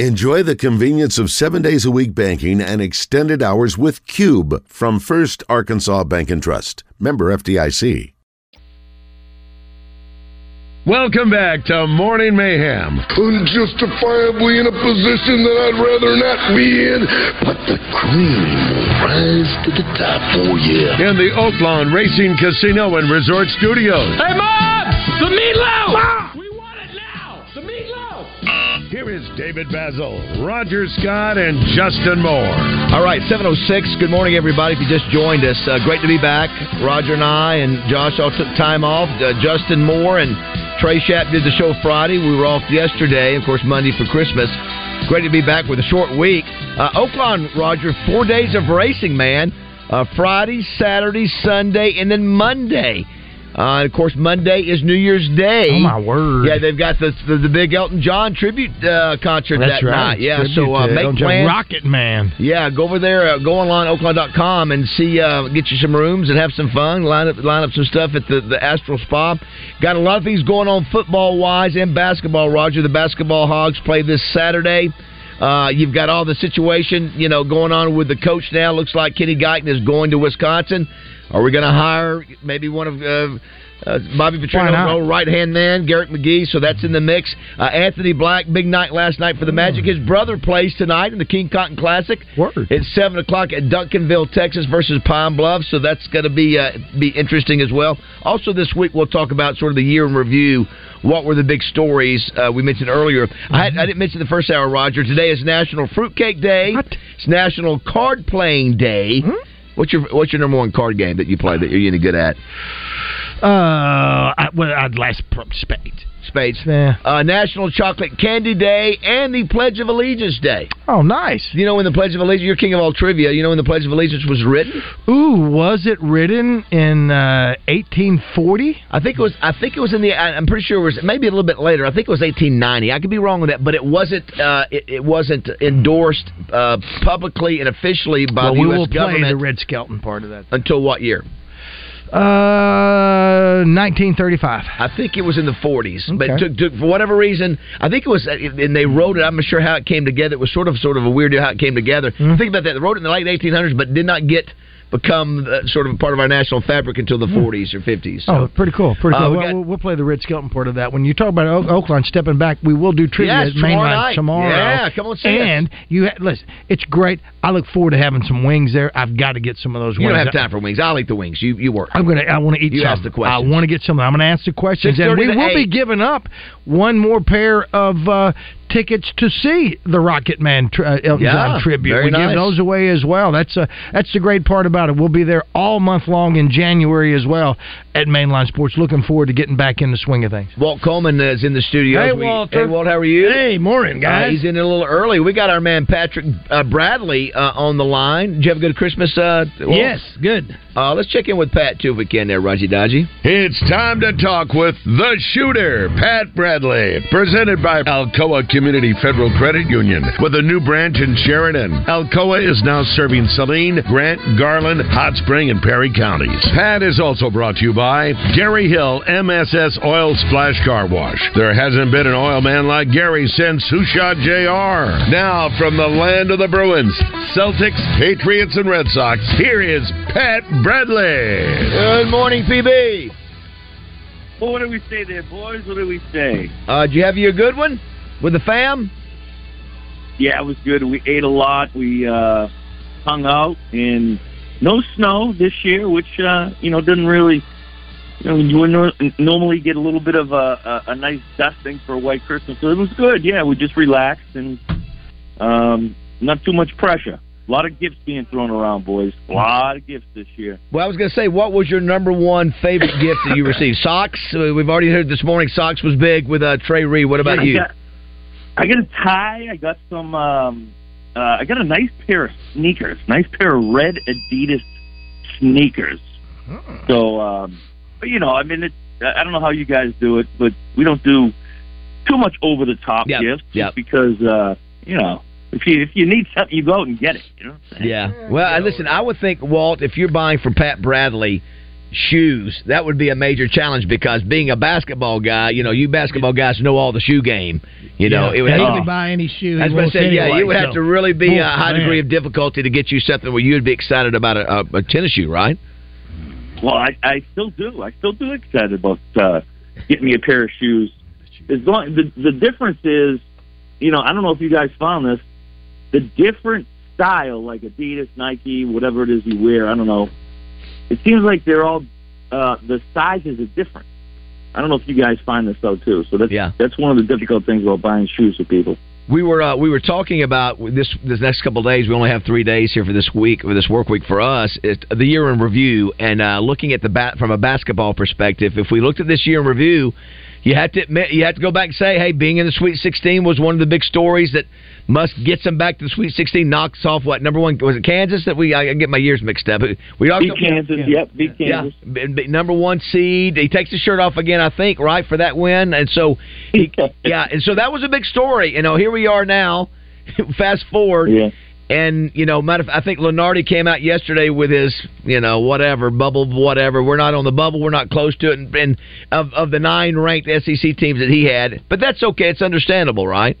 Enjoy the convenience of seven days a week banking and extended hours with Cube from First Arkansas Bank and Trust. Member FDIC. Welcome back to Morning Mayhem. Unjustifiably in a position that I'd rather not be in, but the cream will rise to the top for you. In the Oaklawn Racing Casino and Resort Studios. Hey, Mom! The meatloaf! Mom! Here is David Bazzel, Roger Scott, and Justin Moore. All right, 706. Good morning, everybody. If you just joined us, uh, great to be back. Roger and I and Josh all took time off. Uh, Justin Moore and Trey Schaap did the show Friday. We were off yesterday, of course, Monday for Christmas. Great to be back with a short week. Uh, Oaklawn, Roger, four days of racing, man. Uh, Friday, Saturday, Sunday, and then Monday. Uh, of course, Monday is New Year's Day. Oh my word! Yeah, they've got the the, the big Elton John tribute uh, concert That's that right. night. Yeah, Tribute so uh, make plans. Rocket Man. Yeah, go over there, uh, go online, oaklawn.com, and see, uh, get you some rooms and have some fun. Line up, line up some stuff at the, the Astral Spa. Got a lot of things going on football wise and basketball. Roger, the basketball Hogs play this Saturday. Uh, you've got all the situation, you know, going on with the coach now. Looks like Kenny Guiton is going to Wisconsin. Are we going to hire maybe one of uh, uh, Bobby Petrino's old right hand man, Garrett McGee? So that's in the mix. Uh, Anthony Black, big night last night for the Magic. His brother plays tonight in the King Cotton Classic. Word. It's seven o'clock at Duncanville, Texas, versus Pine Bluff. So that's going to be uh, be interesting as well. Also, this week we'll talk about sort of the year in review. What were the big stories uh, we mentioned earlier? I, had, I didn't mention the first hour, Roger. Today is National Fruitcake Day. It's National Card Playing Day. What's your What's your number one card game that you play that you're any good at? Uh, I, well, I'd last pro- spades. Spades. Yeah. Uh, National Chocolate Candy Day and the Pledge of Allegiance Day. Oh, nice. You know when the Pledge of Allegiance? You're king of all trivia. You know when the Pledge of Allegiance was written? Ooh, was it written in uh, 1840? I think it was. I think it was in the. I- I'm pretty sure it was maybe a little bit later. I think it was 1890. I could be wrong on that, but it wasn't. Uh, it, it wasn't endorsed uh, publicly and officially by well, the we U.S. will play the Red Skelton part of that. until what year? Uh, 1935. I think it was in the 40s, but Okay. took, took for whatever reason. I think it was, and they wrote it. I'm not sure how it came together. It was sort of sort of a weird deal how it came together. Think about that. They wrote it in the late 1800s, but did not get become uh, sort of a part of our national fabric until the 40s or 50s. So. Oh, pretty cool. Pretty Uh, cool. we well, got- we'll, we'll play the Red Skelton part of that. When you talk about Oak- Oaklawn stepping back, we will do trivia Yes, at tomorrow night. tomorrow. Yeah, come on, see us. And you ha- listen, it's great. I look forward to having some wings there. I've got to get some of those wings. You wings. don't have time for wings. I'll eat the wings. You you work. I'm gonna. I want to eat You some. ask the questions. I want to get some. I'm going to answer questions, and we will be giving up one more pair of uh, tickets to see the Rocket Man tri- uh, Elton Yeah, John tribute. we nice. give those away as well. That's uh, that's the great part about it. We'll be there all month long in January as well at Mainline Sports. Looking forward to getting back in the swing of things. Walt Coleman is in the studio. Hey, We- Walter. Hey, Walt, how are you? Hey, morning, Uh, guys. he's in a little early. We got our man Patrick uh, Bradley uh, on the line. Did you have a good Christmas? Uh, Walt? yes, good. Uh, let's check in with Pat too if we can. There, Raji Dodgy. It's time to talk with the shooter, Pat Bradley, presented by Alcoa Community Federal Credit Union with a new branch in Sheridan. Alcoa is now serving Saline, Grant, Garland, Hot Spring, and Perry counties. Pat is also brought to you by Gary Hill MSS Oil Splash Car Wash. There hasn't been an oil man like Gary since Who Shot JR. Now, from the land of the Bruins, Celtics, Patriots, and Red Sox, here is Pat Bradley. Good morning, PB. Well, what do we say there, boys? What do we say? Uh, did you have you a good one with the fam? Yeah, it was good. We ate a lot. We uh, hung out, and no snow this year, which uh, you know doesn't really. You know, you would nor- normally get a little bit of a, a, a nice dusting for a white Christmas, so it was good. Yeah, we just relaxed and um, not too much pressure. A lot of gifts being thrown around, boys. A lot of gifts this year. Well, I was going to say, what was your number one favorite gift that you received? Socks. Uh, We've already heard this morning. Socks was big with uh, Trey Reed. What about I you? Got, I got a tie. I got some. Um, uh, I got a nice pair of sneakers. Nice pair of red Adidas sneakers. So, um, but you know, I mean, it, I don't know how you guys do it, but we don't do too much over the top Yep, gifts yep. because uh, you know if you if you need something, you go out and get it. You know. Yeah. Well, I listen, I would think, Walt, if you're buying for Pat Bradley, shoes. That would be a major challenge because being a basketball guy, you know, you basketball guys know all the shoe game. You know, yeah. it would and have to can buy any shoe. That's he what I wants said. Yeah, anyway, it would have to really be a Oh, high man. degree of difficulty to get you something where you'd be excited about a, a, a tennis shoe, right? Well, I, I still do. I still do excited about uh, getting me a pair of shoes. As long the the difference is, you know, I don't know if you guys found this, the different style like Adidas, Nike, whatever it is you wear. I don't know. It seems like they're all uh, the sizes are different. I don't know if you guys find this though too. So that's Yeah. that's one of the difficult things about buying shoes for people. We were uh, we were talking about this this next couple of days. We only have three days here for this week, for this work week for us. It's the year in review, and uh, looking at the bat from a basketball perspective. If we looked at this year in review, you have to admit you have to go back and say, hey, being in the Sweet 16 was one of the big stories that must get them back to the Sweet 16. Knocks off what number one was it Kansas that we I get my years mixed up. We are Beat Kansas, yep, beat Kansas. Yeah, number one seed. He takes his shirt off again, I think, right for that win, and so he, yeah, and so that was a big story. You know, here we are now. Fast forward, Yeah. And you know, matter of, fact, I think Lunardi came out yesterday with his, you know, whatever bubble, whatever. We're not on the bubble. We're not close to it. And, and of of the nine ranked SEC teams that he had, but that's okay. It's understandable, right?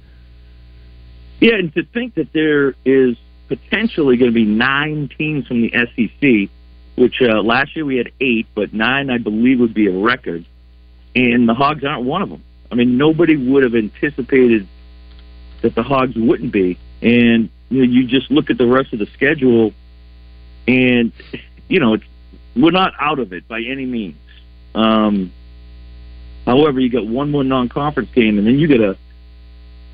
Yeah, and to think that there is potentially going to be nine teams from the SEC, which uh, last year we had eight, but nine I believe would be a record, and the Hogs aren't one of them. I mean, nobody would have anticipated that the Hogs wouldn't be, and you, know, you just look at the rest of the schedule, and you know it's we're not out of it by any means. Um, however, you got one more non-conference game, and then you got to,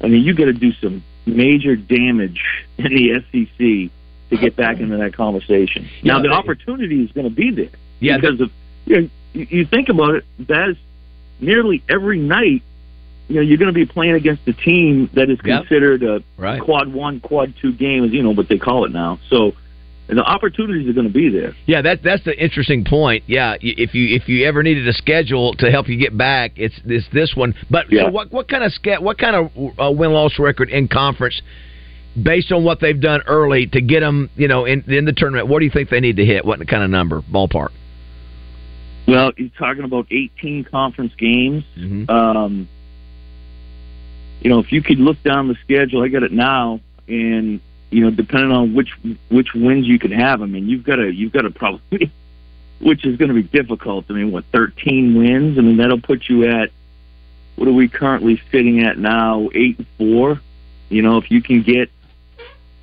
I mean, you got to do some major damage in the SEC to get back into that conversation. Yeah, now, the opportunity is going to be there. Yeah, because of you, know, you think about it, that is nearly every night. You know, you're going to be playing against a team that is Yep. considered a Right. quad one, quad two game, is you know what they call it now. So, and the opportunities are going to be there. Yeah, that that's the interesting point. Yeah, if you if you ever needed a schedule to help you get back, it's this this one. But Yeah. so what what kind of what kind of uh, win loss record in conference, based on what they've done early to get them, you know, in in the tournament? What do you think they need to hit? What kind of number ballpark? Well, you're talking about 18 conference games. Mm-hmm. Um, you know, if you could look down the schedule, I got it now, and you know, depending on which which wins you can have, I mean, you've got to you've got to probably, which is going to be difficult. I mean, what 13 wins? I mean, that'll put you at what are we currently sitting at now? Eight and four. You know, if you can get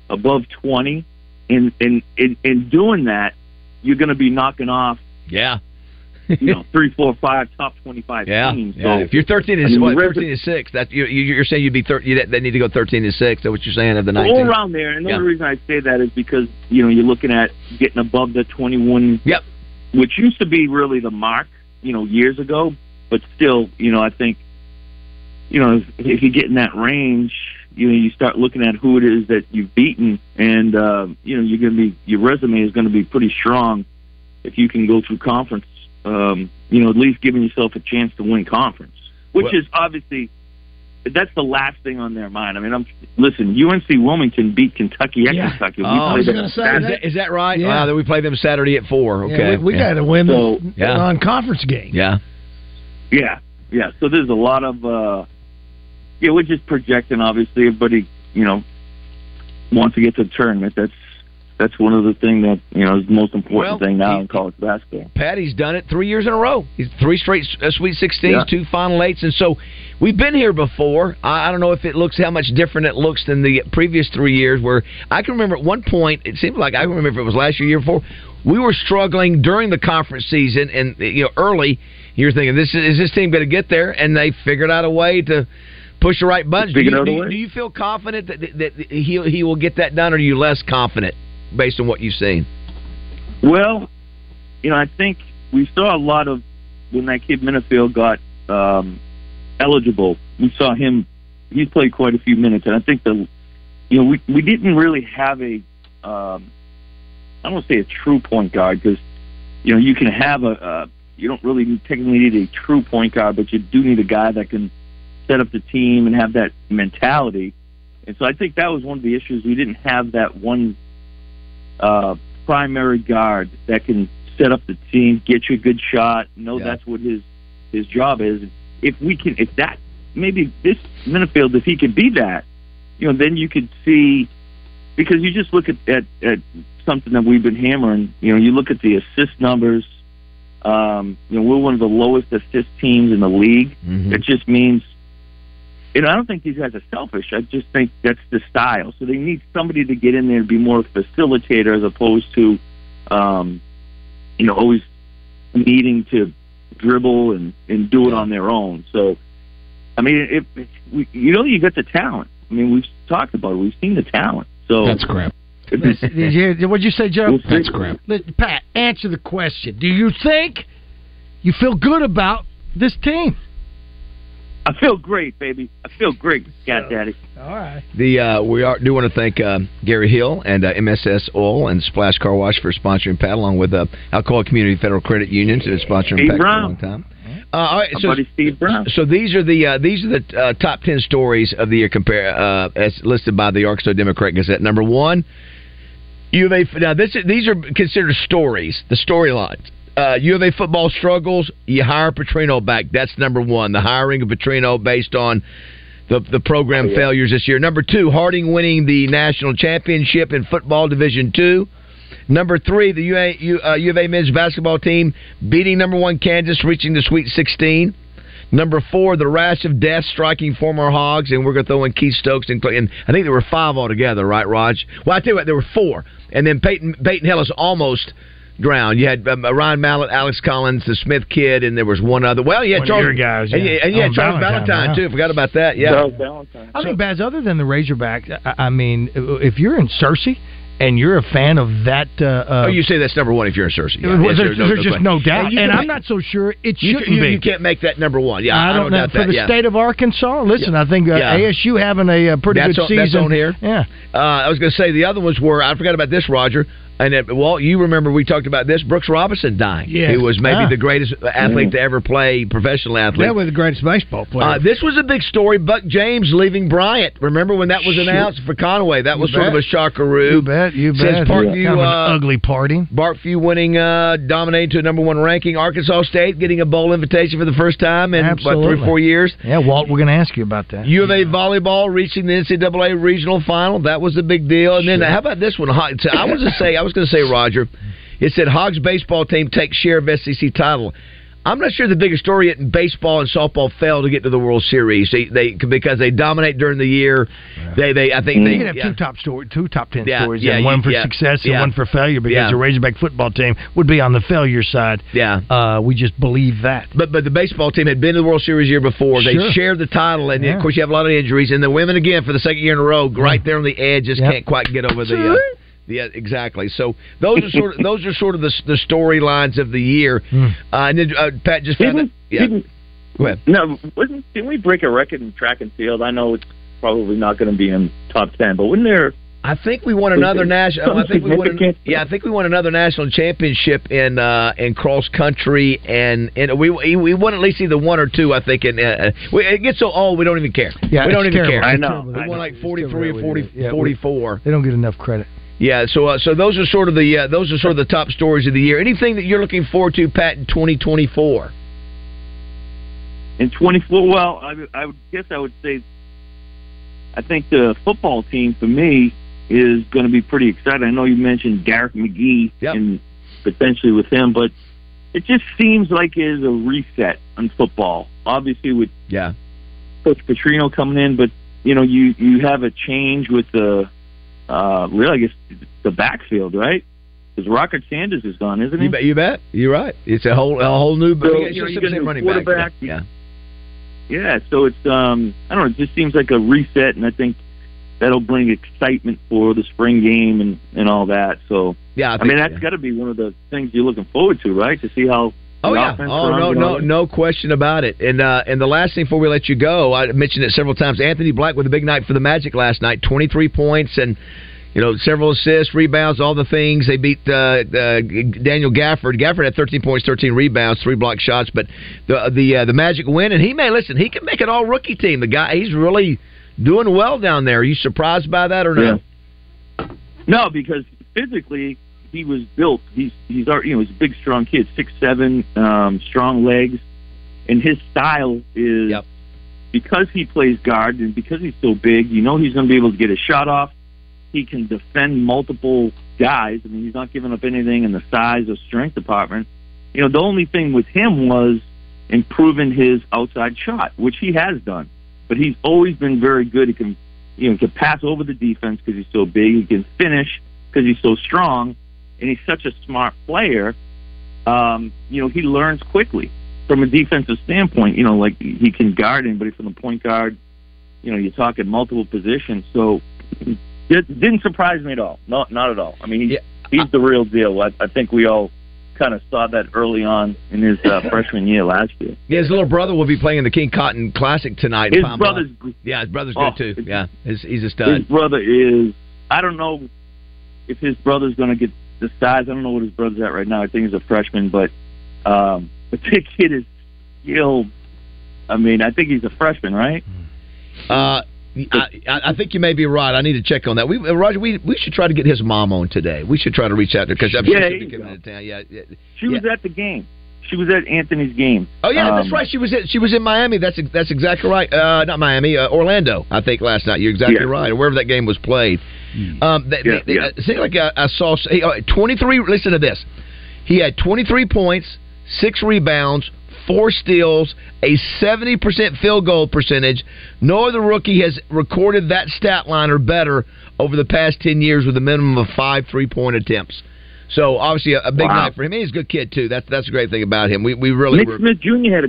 above 20, and and in doing that, you're going to be knocking off Yeah, you know three, four, five top 25 yeah. teams. yeah. So, If you're thirteen I mean, what, the rest of- thirteen and six, that you you- you're saying you'd be thir- you, they need to go thirteen and six. Is that what you're saying of the all around there. And the Yeah. reason I say that is because you know you're looking at getting above the 21, Yep. which used to be really the mark, you know, years ago. But still, you know, I think, you know, if, if you get in that range, you know, you start looking at who it is that you've beaten, and uh, you know, you're going to be your resume is going to be pretty strong if you can go through conference. Um, you know, at least giving yourself a chance to win conference, which Well- is obviously that's the last thing on their mind. I mean, I'm listen. UNC Wilmington beat Kentucky at Yeah. Kentucky. We Oh, I played was them gonna say Saturday. Is that, is that right? Yeah. Wow, then we play them Saturday at four. Okay, Yeah, we, we yeah. got to win So- the Yeah. non-conference game. Yeah. Yeah, yeah. So there's a lot of uh yeah, we're just projecting obviously everybody, you know, wants to get to the tournament. That's that's one of the things that, you know, is the most important Well, thing now he- in college basketball. Patty's done it three years in a row. He's three straight uh, Sweet 16s, Yeah. two Final Eights, and so we've been here before. I, I don't know if it looks how much different it looks than the previous three years. Where I can remember at one point, it seemed like I can remember if it was last year, year before, we were struggling during the conference season, and you know early. You're thinking, this is, is this team going to get there? And they figured out a way to push the right buttons. Do you, do, do you feel confident that, that, that he he will get that done, or are you less confident based on what you've seen? Well, you know, I think we saw a lot of when that kid Menifield got um, eligible. We saw him; he's played quite a few minutes, and I think the, you know, we we didn't really have a, um, I don't want to say a true point guard because, you know, you can have a, uh, you don't really technically need a true point guard, but you do need a guy that can set up the team and have that mentality. And so I think that was one of the issues. We didn't have that one uh, primary guard that can set up the team, get you a good shot. Know Yeah. that's what his his job is. If we can, if that maybe this Menifield, if he could be that, you know, then you could see because you just look at at, at something that we've been hammering. You know, you look at the assist numbers. Um, you know, we're one of the lowest assist teams in the league. Mhm. It just means, you know, I don't think these guys are selfish. I just think that's the style. So they need somebody to get in there and be more facilitator as opposed to, um, you know, always needing to dribble and, and do it on their own. So, I mean, if, if we, you know, you got the talent. I mean, we've talked about it. We've seen the talent. So That's crap. if it's- Did you hear- What'd you say, Joe? That's crap. Pat, answer the question. Do you think you feel good about this team? I feel great, baby. I feel great, God Daddy. All right. The uh, we are, do want to thank uh, Gary Hill and uh, MSS Oil and Splash Car Wash for sponsoring Pat, along with uh, Alcoa Community Federal Credit Union to sponsoring Steve Pat for a long time. Uh, all right, My so buddy Steve Brown. so these are the uh, these are the uh, top ten stories of the year compare uh, as listed by the Arkansas Democrat Gazette. Number one, U of A. Now this is, these are considered stories, the storylines. Uh, U of A football struggles. You hire Petrino back. That's number one. The hiring of Petrino based on the the program failures this year. Number two, Harding winning the national championship in football Division Two. Number three, the UA, U, uh, U of A men's basketball team beating number one Kansas, reaching the Sweet 16. Number four, the rash of death striking former Hogs, and we're going to throw in Keith Stokes and, and I think there were five altogether, right, Raj? Well, I tell you what, there were four, and then Peyton Peyton Hillis almost drowned. You had um, Ryan Mallett, Alex Collins, the Smith kid, and there was one other. Well, you had One of Charles your guys, and, yeah. you- and you had Oh, Charles Valentine, Valentine wow. too. Forgot about that. Yeah. Charles Valentine. I think, Baz, other than the Razorbacks, I, I mean, if you're in Searcy and you're a fan of that. Uh, uh, oh, you say that's number one if you're in Searcy. Yeah, well, yes, there's, no- there's no just no doubt, Yeah, you and can I'm make- not so sure it You, shouldn't you, be. you can't make that number one. Yeah, I don't, know doubt for that. the yeah. state of Arkansas. Listen, I think uh, Yeah. ASU having a, uh pretty That's good on- season. that's on here? Yeah, Uh, I was going to say the other ones were I forgot about this, Roger. And it, Walt, you remember we talked about this. Brooks Robinson dying. Yes. He was maybe Ah. the greatest athlete to ever play, professional athlete. That was the greatest baseball player. Uh, this was a big story. Buck James leaving Bryant. Remember when that was Sure. announced for Conway? That You was sort of a shockaroo. you bet, you bet. Says Parkview, kind of uh, ugly party. Parkview winning, uh, dominating to a number one ranking. Arkansas State getting a bowl invitation for the first time in what, three or four years. Yeah, Walt, we're going to ask you about that. U of A volleyball reaching the NCAA regional final. That was a big deal. And then how about this one? I was to say, I was going to say, Roger. It said Hogs baseball team takes share of SEC title. I'm not sure the biggest story in baseball and softball failed to get to the World Series. They, they because they dominate during the year. They they I think you they can have yeah. two top story, two top ten Yeah, stories, yeah, and one for yeah, success and yeah. one for failure because Yeah. the Razorback football team would be on the failure side. Yeah. Uh, we just believe that. But but the baseball team had been to the World Series year before. They Sure. shared the title, and Yeah. of course you have a lot of injuries. And the women again for the second year in a row, right there on the edge, just Yep. can't quite get over the. Uh, yeah, exactly. So those are sort of those are sort of the the storylines of the year. Hmm. Uh, and then uh, Pat just found. Didn't, Yeah, didn't, go ahead. no, wasn't, didn't we break a record in track and field? I know it's probably not going to be in top ten, but wasn't there? I think we won another national. I think we won. Significant? Yeah, I think we won another national championship in uh, in cross country, and and we we won at least either one or two. I think. And uh, we, it gets so old, we don't even care. Yeah, we don't even terrible. care. I I know. know. We I won know. like 43 or right 40, with it. Yeah, we- 44. They don't get enough credit. Yeah, so uh, so those are sort of the uh, those are sort of the top stories of the year. Anything that you're looking forward to, Pat, in 2024? In 24, well, I, I would guess I would say, I think the football team for me is going to be pretty exciting. I know you mentioned Garrett McGee Yep. and potentially with him, but it just seems like it is a reset on football. Obviously, with Yeah, Coach Petrino coming in, but you know, you you have a change with the uh really, I guess the backfield, right? Because Rocket Sanders is gone, isn't he? you bet. You bet. You're right. It's a whole a whole new. So, it's you know, just you the get a same new running back. Yeah. Yeah, so it's um I don't know, it just seems like a reset and I think that'll bring excitement for the spring game and and all that. So Yeah, I, I, mean that's yeah. got to be one of the things you're looking forward to, right? To see how Oh yeah. Oh no, no, no question about it. And uh, and the last thing before we let you go, I mentioned it several times. Anthony Black with a big night for the Magic last night, twenty three points and. You know, several assists, rebounds, all the things. They beat uh, uh, Daniel Gafford. Gafford had 13 points, 13 rebounds, three block shots. But the the uh, the Magic win, and he may listen. He can make an all rookie team. The guy, he's really doing well down there. Are you surprised by that or no? No, because physically he was built. He's he's already, you know he's a big, strong kid, six seven, um, strong legs, and his style is Yep. because he plays guard and because he's so big. You know he's going to be able to get a shot off. He can defend multiple guys. I mean, he's not giving up anything in the size or strength department. You know, the only thing with him was improving his outside shot, which he has done. But he's always been very good. He can, you know, he can pass over the defense because he's so big. He can finish because he's so strong, and he's such a smart player. Um, you know, he learns quickly from a defensive standpoint. You know, like he can guard anybody from the point guard. You know, you're talking multiple positions. So it didn't surprise me at all. Not not at all. I mean, he's, Yeah. he's the real deal. I, I think we all kind of saw that early on in his uh, freshman year last year. Yeah, his little brother will be playing in the King Cotton Classic tonight. His brother's Yeah, his brother's Oh, good too. Yeah, his, he's a stud. his brother is. I don't know if his brother's going to get the size. I don't know what his brother's at right now. I think he's a freshman, but um, but the kid is skilled. I mean, I think he's a freshman, right? Uh, I, I think you may be right. I need to check on that. We, uh, Roger, we we should try to get his mom on today. We should try to reach out to her because I'm Yeah, sure she'll be coming into town. Yeah, yeah. She was at the game. She was at Anthony's game. Oh yeah, that's Um, right. She was at, she was in Miami. That's that's exactly right. Uh, not Miami, uh, Orlando. I think last night. You're exactly Yeah. right. Or wherever that game was played. Um, they, Yeah, they- yeah. It seemed like I, I saw he, uh, 23. Listen to this. He had 23 points, six rebounds, four steals, a 70% field goal percentage. No other rookie has recorded that stat line or better over the past 10 years with a minimum of five three point attempts. So obviously a, a big Wow. night for him. He's a good kid too. That's that's a great thing about him. We we really Nick were. Smith Jr. had a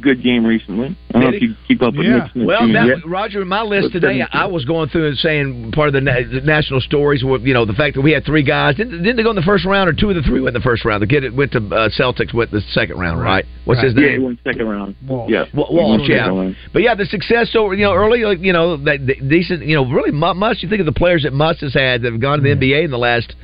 good game recently. I don't know Did if you keep up with Yeah. Nick Well, that. Roger, my list But today, I was going through and saying part of the, na- the national stories were, you know, the fact that we had three guys. Didn't, didn't they go in the first round, or two of the three went in the first round? The kid that went to uh, Celtics went the second round, right? What's his Yeah, he name? went second round. Walsh. Yeah, Wa- Walsh, yeah. But yeah, the success so you know early, like, you know, that that decent, you know, really must. You think of the players that Muss has had that have gone to the NBA in the last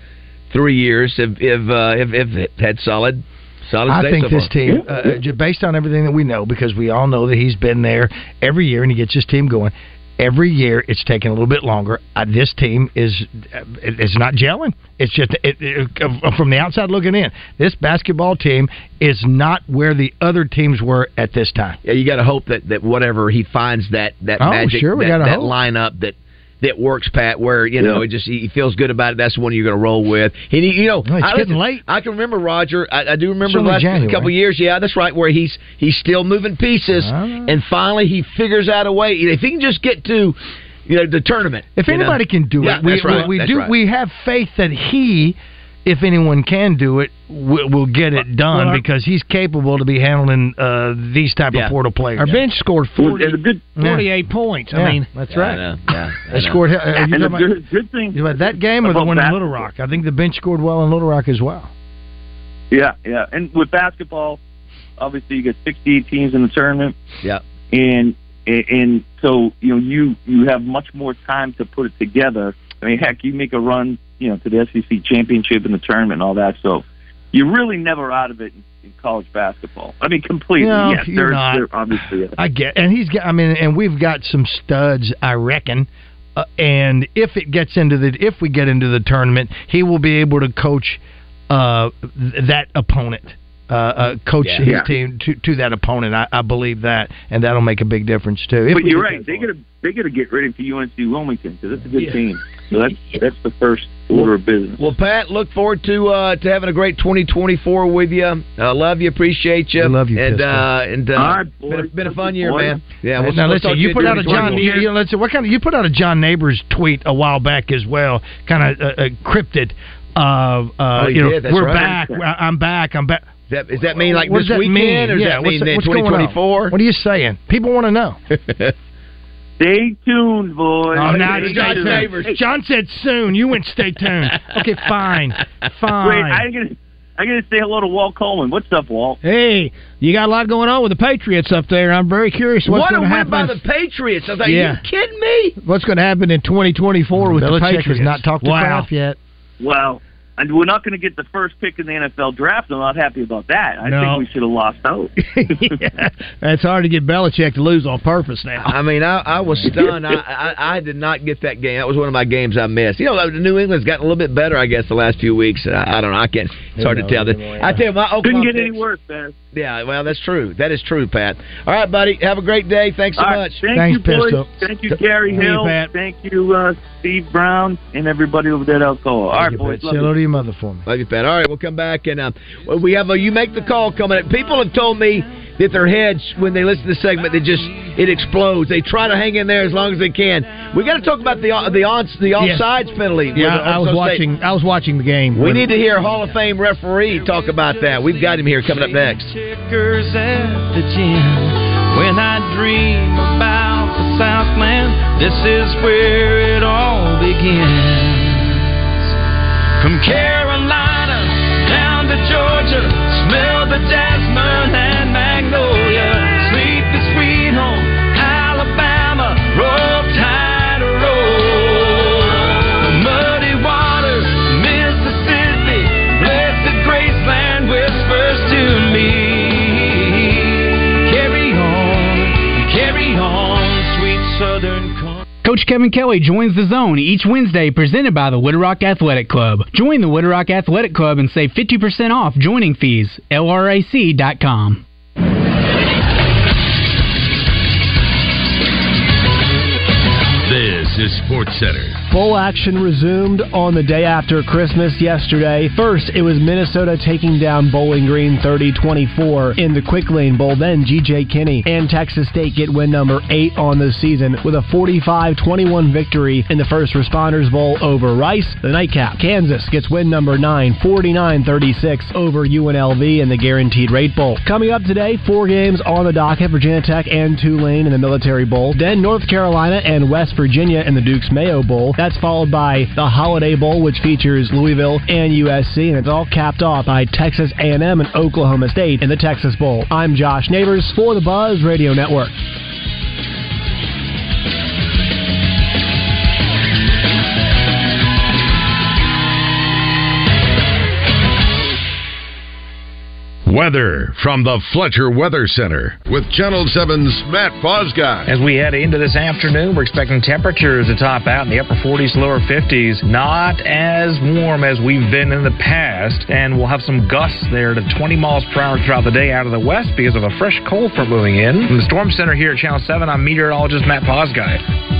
three years have have, uh, have, have had solid, solid. I think so this far. team, uh, uh, based on everything that we know, because we all know that he's been there every year and he gets his team going. Every year, it's taking a little bit longer. Uh, this team is uh, it's not gelling. It's just it, it, uh, from the outside looking in. This basketball team is not where the other teams were at this time. Yeah, you got to hope that, that whatever he finds that that Oh, magic sure, we that, gotta that hope. lineup that that works, Pat. Where you know Yeah. it just he feels good about it. That's the one you're going to roll with. And he, you know, it's I, getting listen, late. I can remember Roger. I, I do remember the last January. couple of years. Yeah, that's right. Where he's he's still moving pieces, Ah. and finally he figures out a way. If he can just get to you know the tournament, If you know. anybody can do Yeah, it, we, right. we, we do. right. We have faith that he, if anyone can do it, will, will get it done Well, our- because he's capable to be handling uh, these type Yeah. of portal players. Our bench scored Well, 40, and the good, 48 points. Yeah, I mean, that's Yeah, I right. know. Yeah, I They scored. Uh, are you and about, good, good thing about that game or the one in. Little Rock? I think the bench scored well in Little Rock as well. Yeah, yeah. And with basketball, obviously you get 68 teams in the tournament, Yeah. and and, and so you know you you have much more time to put it together. I mean, heck, you make a run, you know, to the SEC championship and the tournament and all that. So you're really never out of it in, college basketball. I mean, completely. No, yes, you're there's, not. obviously. Is. I get, and he's got. I mean, and we've got some studs, I reckon. Uh, and if it gets into the, if we get into the tournament, he will be able to coach uh, th- that opponent. Uh, uh, coach Yeah. his Yeah. team to, to that opponent. I, I believe that, and that'll make a big difference too. If But you're right. They far. gotta they gotta get ready for UNC Wilmington because it's a good Yeah. team. So that's that's the first order of business. Well, Pat, look forward to uh, to having a great 2024 with you. Uh, love you, appreciate you. I love you, and uh, and uh, All right, been, a, boys. been a fun year, Boys. man. Yeah, we'll, now we'll listen, you put out a John. You, you know, let's see, what kind of you put out a John Neighbors tweet a while back as well, kind of uh, uh, cryptid. Uh, uh, Oh, you you know, did, that's we're right. back. I'm back. I'm back. Does that, does that mean like What this weekend, mean? or does yeah, that mean what's, then what's going on? 2024? What are you saying? People want to know. Stay tuned, boys. Oh, now it's John tuned. Neighbors. John said soon. You went stay tuned. Okay, fine, fine. Wait, I gotta I gotta say hello to Walt Coleman. What's up, Walt? hey, you got a lot going on with the Patriots up there. I'm very curious what's what a going to win happen. by the Patriots! I was like, Yeah. you kidding me? what's going to happen in 2024 with the Belichick Patriots? has not talked to wow. Kraft yet. Well, and we're not going to get the first pick in the NFL draft. I'm not happy about that. I No. think we should have lost out. yeah, it's hard to get Belichick to lose on purpose now. I mean, I, I was stunned. I, I I did not get that game. That was one of my games I missed. You know, New England's gotten a little bit better, I guess, the last few weeks. I, I don't know. I can't. It's hard to tell. anymore, yeah. I tell you, my Couldn't Oklahoma get any worse, man. Yeah, well, that's true. That is true, Pat. All right, buddy. Have a great day. Thanks so All right, much. Thank you, boys. Thank you, Gary Thank you, Hill. Pat. Thank you, uh, Steve Brown, and everybody over there at Alcoa. All right, boys. Love hello you. To your mother for me. Love you, Pat. All right, we'll come back and uh, we have a you make the call coming. People have told me that their heads when they listen to the segment, they just it explodes. They try to hang in there as long as they can. We got to talk about the the on the Yes. offsides penalty. Yeah, with I was State. watching. I was watching the game. We need to hear Hall of Fame referee talk about that. We've got him here coming up next. Checkers at the gym. When I dream about the Southland, this is where it all begins. From Carolina down to Georgia, smell the jasmine Coach Kevin Kelly joins the zone each Wednesday presented by the Little Rock Athletic Club. Join the Little Rock Athletic Club and save 50% off joining fees. LRAC.com. Sports Center. Bowl action resumed on the day after Christmas yesterday. First, it was Minnesota taking down Bowling Green 30-24 in the Quick Lane Bowl. Then G.J. Kinney and Texas State get win number 8 on the season with a 45-21 victory in the First Responders Bowl over Rice. The nightcap, Kansas gets win number 9, 49-36 over UNLV in the Guaranteed Rate Bowl. Coming up today, four games on the docket, Virginia Tech and Tulane in the Military Bowl. Then North Carolina and West Virginia in the Dukes Mayo Bowl. That's followed by the Holiday Bowl, which features Louisville and USC, and it's all capped off by Texas A&M and Oklahoma State in the Texas Bowl. I'm Josh Neighbors for the Buzz Radio Network. Weather from the Fletcher Weather Center with Channel 7's Matt Fosguy. As we head into this afternoon, we're expecting temperatures to top out in the upper 40s, lower 50s. Not as warm as we've been in the past, and we'll have some gusts there to 20 miles per hour throughout the day out of the west because of a fresh cold front moving in. From the Storm Center here at Channel 7, I'm meteorologist Matt Posguy.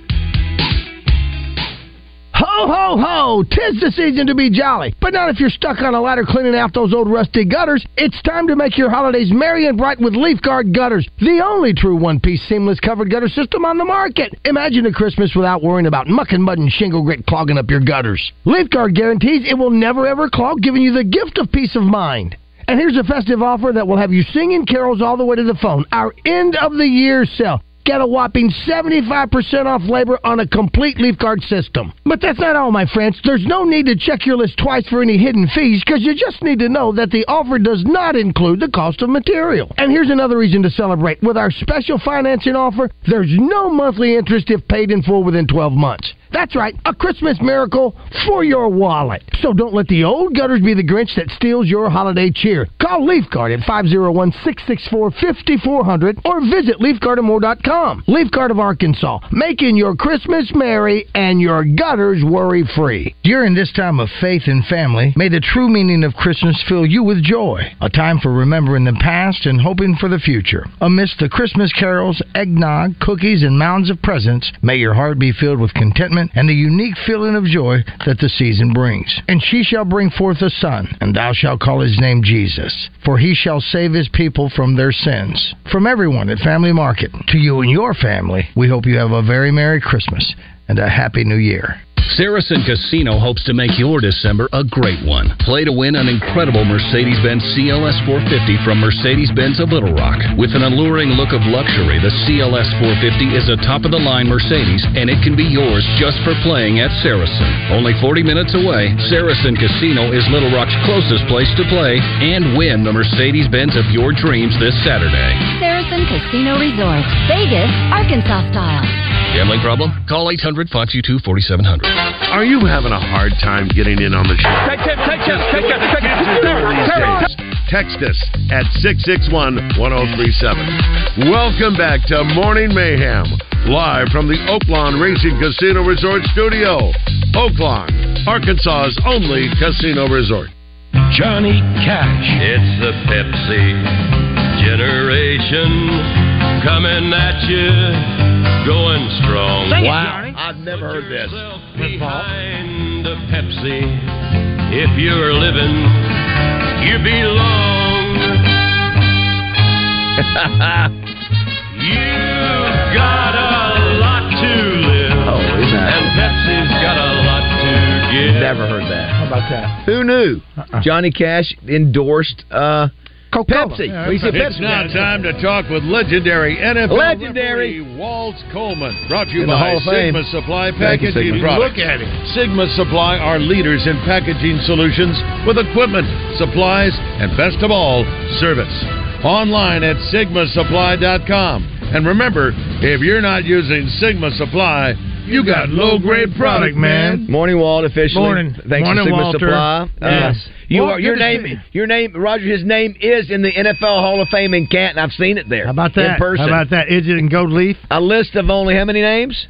Ho, ho, ho! Tis the season to be jolly, but not if you're stuck on a ladder cleaning out those old rusty gutters. It's time to make your holidays merry and bright with Leaf Guard Gutters, the only true one-piece seamless covered gutter system on the market. Imagine a Christmas without worrying about muck and mud and shingle grit clogging up your gutters. Leaf Guard guarantees it will never ever clog, giving you the gift of peace of mind. And here's a festive offer that will have you singing carols all the way to the phone. Our end of the year sale. Get a whopping 75% off labor on a complete leaf guard system. But that's not all, my friends. There's no need to check your list twice for any hidden fees because you just need to know that the offer does not include the cost of material. And here's another reason to celebrate. With our special financing offer, there's no monthly interest if paid in full within 12 months. That's right, a Christmas miracle for your wallet. So don't let the old gutters be the Grinch that steals your holiday cheer. Call LeafGuard at 501-664-5400 or visit leafguardamore.com. LeafGuard of Arkansas, making your Christmas merry and your gutters worry-free. During this time of faith and family, may the true meaning of Christmas fill you with joy. A time for remembering the past and hoping for the future. Amidst the Christmas carols, eggnog, cookies, and mounds of presents, may your heart be filled with contentment excitement and the unique feeling of joy that the season brings. And she shall bring forth a son, and thou shalt call his name Jesus, for he shall save his people from their sins. From everyone at Family Market, to you and your family, we hope you have a very Merry Christmas and a Happy New Year. Saracen Casino hopes to make your December a great one. Play to win an incredible Mercedes Benz CLS 450 from Mercedes Benz of Little Rock. With an alluring look of luxury, the CLS 450 is a top of the line Mercedes, and it can be yours just for playing at Saracen. Only 40 minutes away, Saracen Casino is Little Rock's closest place to play and win the Mercedes Benz of your dreams this Saturday. Saracen Casino Resort, Vegas, Arkansas style. Gambling problem? Call 800 522 4700. Are you having a hard time getting in on the show? Take it, take it, take it, take it. Text us at 661 1037. Welcome back to Morning Mayhem, live from the Oaklawn Racing Casino Resort Studio. Oaklawn, Arkansas's only casino resort. Johnny Cash. It's the Pepsi generation coming at you, going strong. wow, I've never heard this. Behind the Pepsi, if you're living, you belong. You've got a lot to live, Oh, isn't that- and Pepsi's got a lot to give. Never heard that. How about that? Who knew? Johnny Cash endorsed uh, Pepsi. Yeah, We said It's Pepsi. now time to talk with legendary NFL Legendary. referee Walt Coleman. Brought to you In the by Hall of Fame. Sigma Supply Packaging Sigma. Look at it. Sigma Supply are leaders in packaging solutions with equipment, supplies, and best of all, service. Online at sigmasupply.com. And remember, if you're not using Sigma Supply, you got low grade product, man. Morning, Walt. Officially, Morning. Thanks Morning, to Sigma Walter. Supply. Uh, Yes. you Walt, are your name. Your name, Roger. His name is in the NFL Hall of Fame in Canton. I've seen it there. How about that? In person. How about that? Is it in gold leaf? A list of only how many names?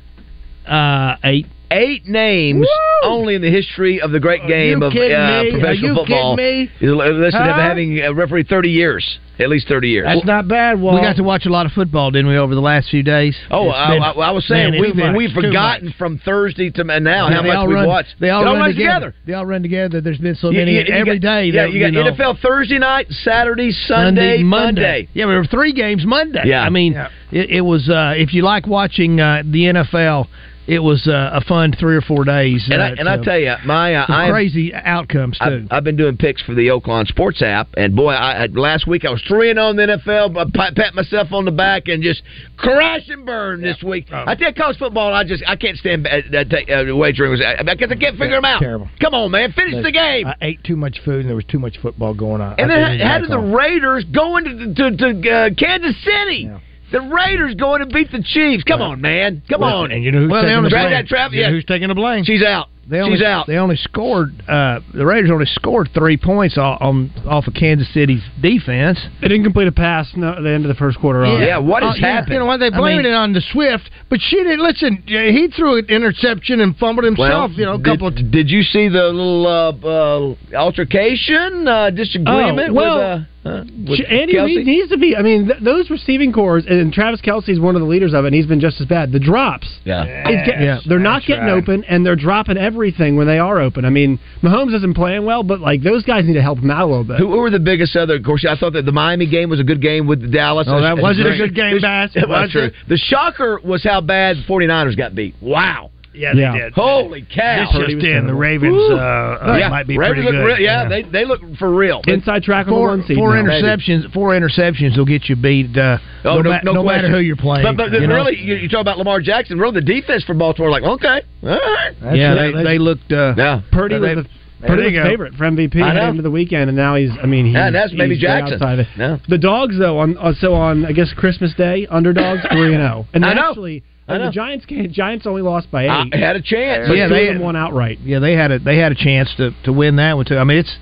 Uh, eight. Eight names only in the history of the great game of kidding uh, me? Are professional you football. kidding me? Is listed Huh? as having uh, refereed 30 years, at least 30 years. That's not bad. Walt. We got to watch a lot of football, didn't we, over the last few days? Oh, I, been- I, I was saying man, we've much, we've forgotten much. from Thursday to now Yeah, how they much all we've run, watched. They all It run runs together. They all run together. There's been so many you- you every got- day. Yeah, that, you got know, NFL Thursday night, Saturday, Sunday, Monday. Yeah, there were three games Monday. Yeah. I mean, Yeah. it, it was. Uh, if you like watching uh, the NFL, it was uh, a fun three or four days. And I uh, and I tell you, my uh, I am- crazy outcomes too. I've, I've been doing picks for the Oaklawn Sports app, and boy, I, I, last week I was three and on the NFL. But pat, pat myself on the back and just crash and burn this week. Oh. I tell college football, I just I can't stand uh, wagering. I, I I can't figure them out. Terrible. Come on, man, finish the game. I ate too much food and there was too much football going on. and I then couldn't how did the. Raiders go into to, to uh, Kansas City? The Raiders going to beat the Chiefs. Come on, man. Come Well, on. and you know who's Well, taking the blame? that trap- You yeah. who's taking the blame? She's out. They only, She's out. They only scored. Uh, the Raiders only scored three points on, on off of Kansas City's defense. They didn't complete a pass no, at the end of the first quarter. either. Yeah, what has yeah. happened? You know what? They I blaming mean- it on the Swift, but she didn't listen. He threw an interception and fumbled himself. you know, a did, couple. of did you see the little uh, uh, altercation, uh, disagreement Oh, well, with, uh, uh, with Andy Kelce? Reid needs to be. I mean, th- those receiving cores, and Travis Kelce is one of the leaders of it. and He's been just as bad. The drops, Yeah. It's Yeah, they're not that's getting right. open, and they're dropping everything when they are open. I mean, Mahomes isn't playing well, but like those guys need to help him out a little bit. Who, who were the biggest other? Of course, I thought that the Miami game was a good game with Dallas. Oh, that was it a good game, Baz? Was Was true. it? The shocker was how bad the 49ers got beat. Wow. Yeah, Yeah. they did. Holy cow. This just in. The Ravens uh, uh, yeah, might be Ravens pretty look good. real- yeah, they they look for real. Inside track on the Four, one seed. four now. interceptions. Four interceptions will get you beat. Uh, Oh, no, no, no no matter question. who you're playing. But, but you know? really, you, you talk about Lamar Jackson. Really, the defense for Baltimore, like, okay, all right. That's yeah, it. they, they looked. Uh, Yeah. Purdy They- was the There was the go. favorite for MVP I heading know. into the weekend, and now he's. I mean, he's, Yeah, that's maybe Jackson. Yeah. The dogs, though, on uh, so on I guess Christmas Day, underdogs three and zero, and actually. I know. The Giants Giants only lost by eight. I had a chance. but Yeah, they- of them won outright. yeah, they had a they had a chance to to win that one too. I mean, it's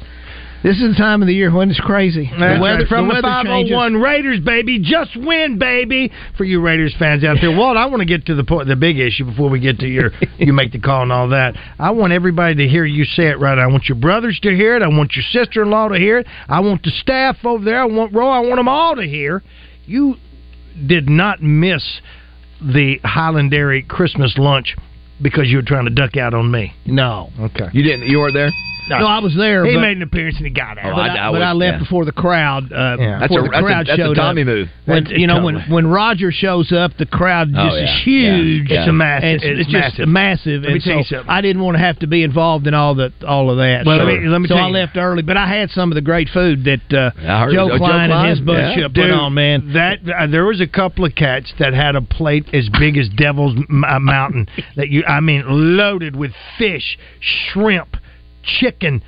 this is the time of the year when it's crazy. The weather right. from the the, weather changes. 501 Raiders, baby. Just win, baby. For you Raiders fans out there, Walt, I want to get to the point, the big issue before we get to your you make the call and all that. I want everybody to hear you say it right. I want your brothers to hear it. I want your sister in law to hear it. I want the staff over there. I want Roy. I want them all to hear. You did not miss the Hiland Dairy Christmas lunch because you were trying to duck out on me. No. Okay. You didn't. You weren't there. No, I was there. He but, made an appearance and he got out. Oh, but I- I, I but was- I left yeah. before the crowd. Uh, Yeah. That's before a- the that's a- crowd that's a Tommy up. move. When you know when when Roger shows up, the crowd Oh, just yeah. is huge. Yeah. It's a massive. And it's, it's, it's just massive. massive. Let me and tell you so something. I didn't want to have to be involved in all the all of that. Well, so, let me- let me so tell I left early, but I had some of the great food that uh, Joe, oh, Klein and his Klein? bunch Yeah. put on. Man, that uh, there was a couple of cats that had a plate as big as Devil's uh, Mountain that you, I mean, loaded with fish, shrimp, chicken,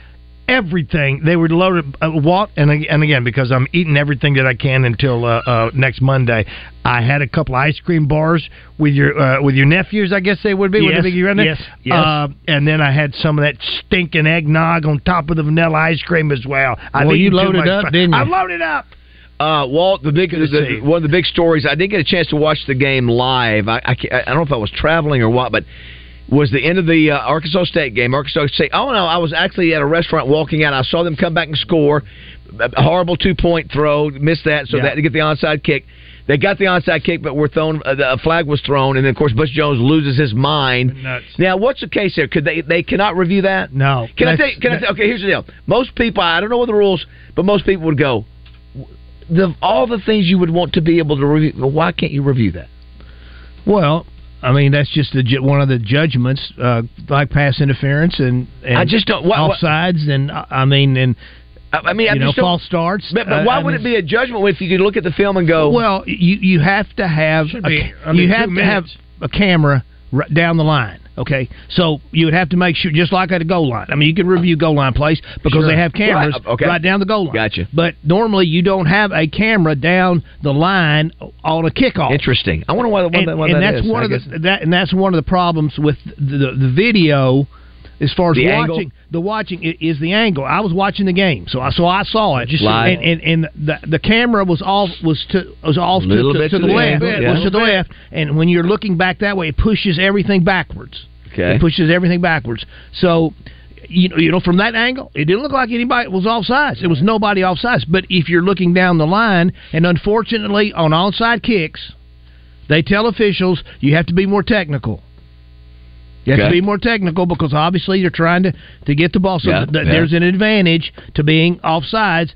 everything. They were loaded. Uh, what and and again because I'm eating everything that I can until uh, uh, next Monday. I had a couple ice cream bars with your uh, with your nephews. I guess they would be. Would Yes, they be around there? yes, yes. Uh, and then I had some of that stinking eggnog on top of the vanilla ice cream as well. I've Well, you loaded up, fun. didn't you? I loaded up. Uh, Walt, the big, the, one of the big stories. I didn't get a chance to watch the game live. I, I, I don't know if I was traveling or what, but was the end of the uh, Arkansas State game. Arkansas State. Oh no, I was actually at a restaurant walking out. I saw them come back and score. A horrible two point throw, missed that, so Yeah. they had to get the onside kick. They got the onside kick, but were thrown. Uh, the flag was thrown, and then of course Butch Jones loses his mind. Nuts. Now, what's the case here? Could they they cannot review that? No. Can I That's- say? Can I say? Okay, here's the deal. Most people, I don't know what the rules, but most people would go. The all the things you would want to be able to review. well, Why can't you review that? well. I mean that's just the, one of the judgments, uh, like pass interference and, and I just don't- what- what- offsides, and uh, I mean, and I, I mean, I you know, false starts. But, but Uh, why I would mean, it be a judgment if you could look at the film and go? Well, you you have to have a, be under you have to have a camera right down the line. Okay, so you would have to make sure, just like at a goal line. I mean, you can review goal line plays because Sure. they have cameras Right, okay. right down the goal line. Gotcha. But normally you don't have a camera down the line on a kickoff. Interesting. I wonder why, why, and, that, why and that that's is. one I of guess- the that and that's one of the problems with the the, the video as far as The watching angle? the watching is the angle. I was watching the game, so I so I saw it. Live. And, and and the the camera was off was to was off to, to, to to the the left. yeah. was to the left, and when you're looking back that way, it pushes everything backwards. Okay. It pushes everything backwards. So. You know, you know, from that angle, it didn't look like anybody was offsides. It was nobody offsides. But if you're looking down the line, and unfortunately on onside kicks, they tell officials you have to be more technical. You have Okay. to be more technical because obviously you're trying to, to get the ball. So Yeah, th- yeah. there's an advantage to being offsides.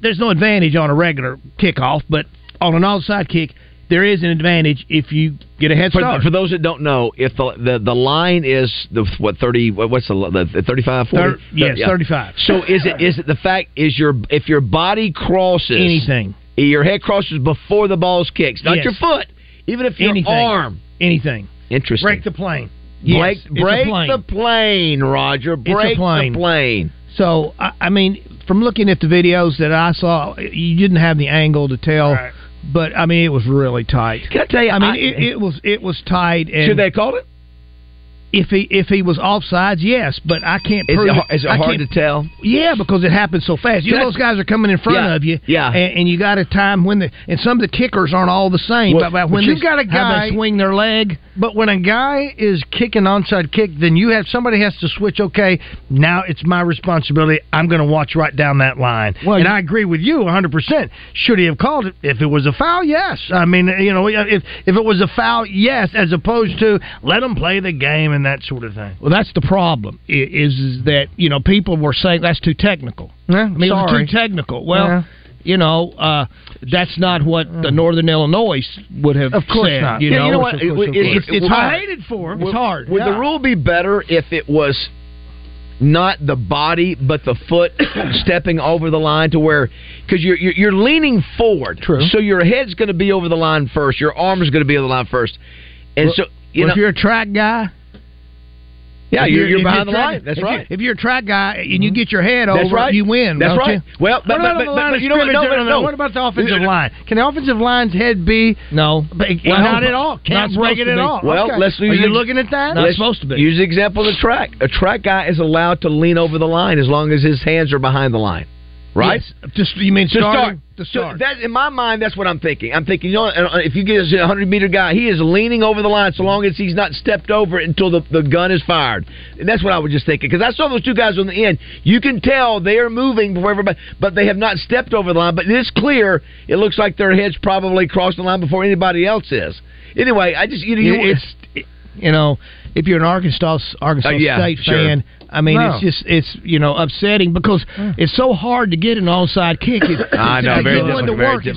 There's no advantage on a regular kickoff, but on an onside kick, there is an advantage if you get a head For, start. for those that don't know, if the the, the line is the what thirty what, what's the the thirty five Thir- yes, 35. So is it is it the fact is your if your body crosses Anything. your head crosses before the ball's kicked, not Yes. your foot, even if your Anything. arm. Anything. Interesting. Break the plane. Yes, break it's break plane. the plane, Roger. Break plane. the plane. So I, I mean, from looking at the videos that I saw, you didn't have the angle to tell. Right. But I mean, it was really tight. Can I tell you? I mean, I- it, it was it was tight. And Should they call it? If he if he was offsides, yes, but I can't Is prove it, har- is it hard to tell? Yeah, because it happens so fast. You know, those guys are coming in front Yeah, of you, yeah. and, and you got a time when the and some of the kickers aren't all the same Well, but when you've they, got a guy- they swing their leg. But when a guy is kicking onside kick, then you have somebody has to switch. Okay, now it's my responsibility. I'm going to watch right down that line. Well, and you- I agree with you 100. percent Should he have called it if it was a foul? Yes. I mean, you know, if if it was a foul, yes, as opposed to let them play the game and that sort of thing. Well, that's the problem. Is, is that you know people were saying that's too technical. Yeah, I mean, it was sorry. too technical. Well, Yeah. you know, uh, that's not what the Northern Illinois would have Of course said. not. You Yeah, know, you know what? Of course, It- it- course. it's- it's I hard. hated for him. It's hard. Would the rule be better if it was not the body but the foot stepping over the line to where because you're, you're you're leaning forward, True. So your head's going to be over the line first, your arm's going to be over the line first, and Well, so you well, know, if you're a track guy, yeah, you're, you're behind the line. That's if right. You're, if you're a track guy and you mm-hmm. get your head That's over, right. you win. That's don't right. You? Well, but, but, but, but you know what? No, No, no. What about the offensive line? Can the offensive line's head be? No, Well, not at all. Can't break it at all. Well, Okay. let's Are you looking at that? Not supposed to be. Use the example of the track. A track guy is allowed to lean over the line as long as his hands are behind the line, right? Yes. Just you mean To start. starting? To start. So that in my mind, that's what I'm thinking. I'm thinking, you know, uh, if you get a 100 meter guy, he is leaning over the line so long as he's not stepped over it until the, the gun is fired. And that's what I was just thinking because I saw those two guys on the end. You can tell they are moving before everybody, but they have not stepped over the line. But it is clear. It looks like their heads probably crossed the line before anybody else is. Anyway, I just you know you, It's You know, if you're an Arkansas Arkansas Uh, yeah, State sure. fan, I mean, No. it's just it's you know upsetting because it's so hard to get an onside kick. It, I know, it's very going to difficult,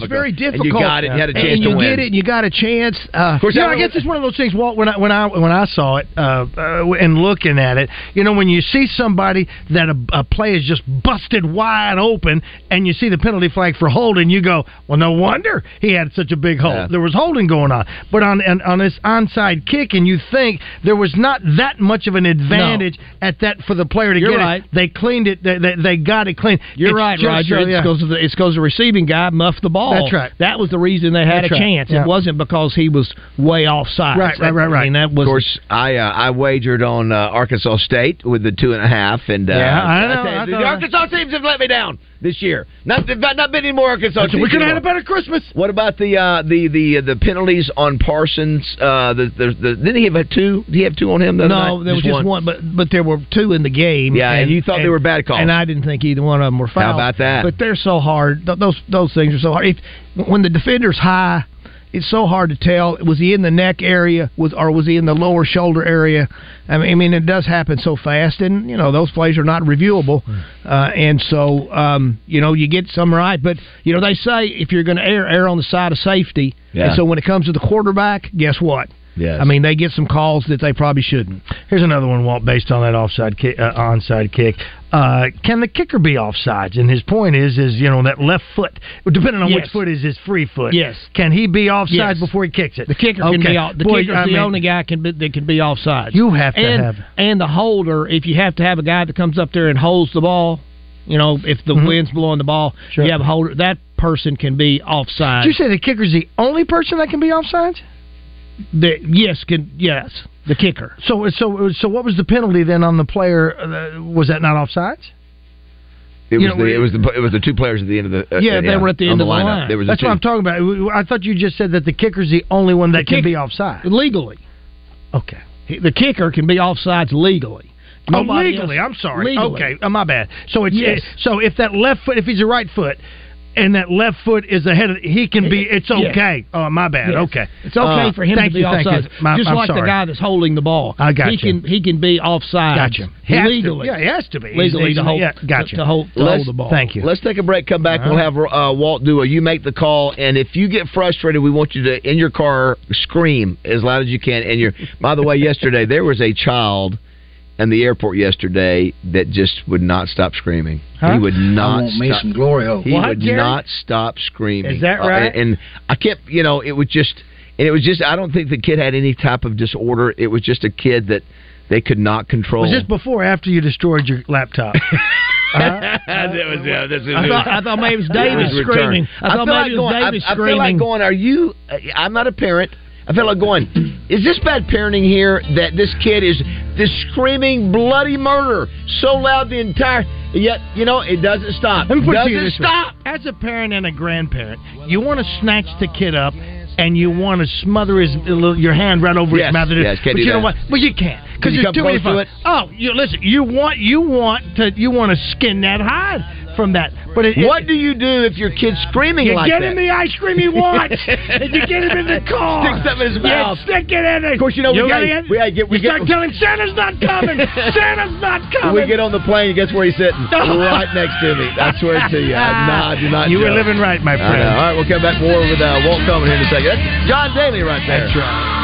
very work. It's difficult. And you got it, you had a chance and to you win. get it, and you got a chance. Uh, Of course, I guess it's one of those things. Walt, when I when I when I saw it uh, uh, and looking at it, you know, when you see somebody that a, a play is just busted wide open, and you see the penalty flag for holding, you go, well, no wonder he had such a big hold. Yeah. There was holding going on, but on on, on this onside kick, and you think there was not that much of an advantage at that for the player to You're get right. it. They cleaned it. They, they, they got it clean. You're It's right, just Roger. so- yeah. It's because the, it's because the receiving guy muffed the ball. That's right. That was the reason they had That's a right. chance. Yeah. It wasn't because he was way offside. Right, right, right, I mean, that was of course, I uh, I wagered on uh, Arkansas State with the two and a half, and uh, Yeah, I know, tell you, I the Arkansas teams have let me down this year. Not not, been any more Arkansas. We could have had a better Christmas. What about the uh, the the the penalties on Parsons? Uh, the, the, the didn't he have two? Did he have two on him? The no, night? there was just one. but but there were two in the game. Yeah, and you thought they were bad calls. and I didn't think either one of them were foul. How about that? But they're so hard. Those those things are so hard. If, when the defender's high, it's so hard to tell. Was he in the neck area? Was or was he in the lower shoulder area? I mean, I mean, it does happen so fast, and you know those plays are not reviewable, Hmm. uh, and so um, you know you get some right. But you know they say if you're going to err, err on the side of safety. Yeah. And so when it comes to the quarterback, guess what? Yes. I mean, they get some calls that they probably shouldn't. Here's another one, Walt, based on that offside kick, uh, onside kick. Uh, can the kicker be offsides? And his point is, is you know that left foot, depending on Yes. which foot is his free foot. Yes. Can he be offsides Yes. before he kicks it? The kicker can Okay. be off. The Boy, kicker's I the mean, only guy can be, that can be offside. You have to and, have- and the holder. If you have to have a guy that comes up there and holds the ball, you know, if the Mhm. wind's blowing the ball, Sure. you have a holder. That person can be offside. Did you say the kicker's the only person that can be offsides? The, yes, can yes, the kicker. So, so, so, what was the penalty then on the player? Uh, was that not offsides? It was know, the it was the it was the two players at the end of the uh, Yeah, they were at the end of the lineup. line. There was That's what. I'm talking about. I thought you just said that the kicker's the only one that The can kick- be offside. legally. Okay. The kicker can be offsides legally. Oh, legally. else- I'm sorry. Legally. Okay, uh, my bad. So it's Yes. so if that left foot, if he's a right foot, and that left foot is ahead of, he can be. It's Yes. okay. Oh, my bad. Yes. Okay, It's okay Uh, for him to be you, thank offside. you. My- Just I'm like the guy that's holding the ball. I got he you. can he can be offside. Gotcha. He to- legally. yeah, he has to be. Legally he's- to hold. yeah, gotcha. To hold, to hold the ball. Thank you. Let's take a break. Come back. All We'll have uh, Walt do a you make the call, and if you get frustrated, we want you to in your car scream as loud as you can. And you're. By the way, yesterday there was a child in the airport yesterday that just would not stop screaming. Huh? He would not. I want me stop- some glory hole. He What, would Jerry? not stop screaming. Is that Uh, right? and I kept, you know, it was just, and it was just. I don't think the kid had any type of disorder. It was just a kid that they could not control. Was this before or after you destroyed your laptop? that was, yeah, that's I thought, I thought maybe it was David screaming. returned. I thought maybe like it was going, David I, I feel screaming. like going. Are you? uh, I'm not a parent. I feel like going. Is this bad parenting here? That this kid is this screaming bloody murder so loud the entire. Yet you know it doesn't stop. Let me put it to you doesn't way. stop. As a parent and a grandparent, you want to snatch the kid up and you want to smother his your hand right over Yes, his mouth. yes, can't but do you know what? Well, you can't because there's too many to it? Oh, you listen. You want you want to you want to skin that hide from that. But it, What do you do if your kid's screaming you like that? You get him the ice cream he wants, and you get him in the car. Stick something in his You mouth. stick it in. It. Of course, you know, we gotta- get, we gotta get- we you start telling Santa's not coming. Santa's not coming. When we get on the plane, guess where he's sitting? right next to me. I swear to you. I, I do not. You were living right, my friend. All right, we'll come back more with uh, Walt Coleman here in a second. That's John Daly right there. That's right.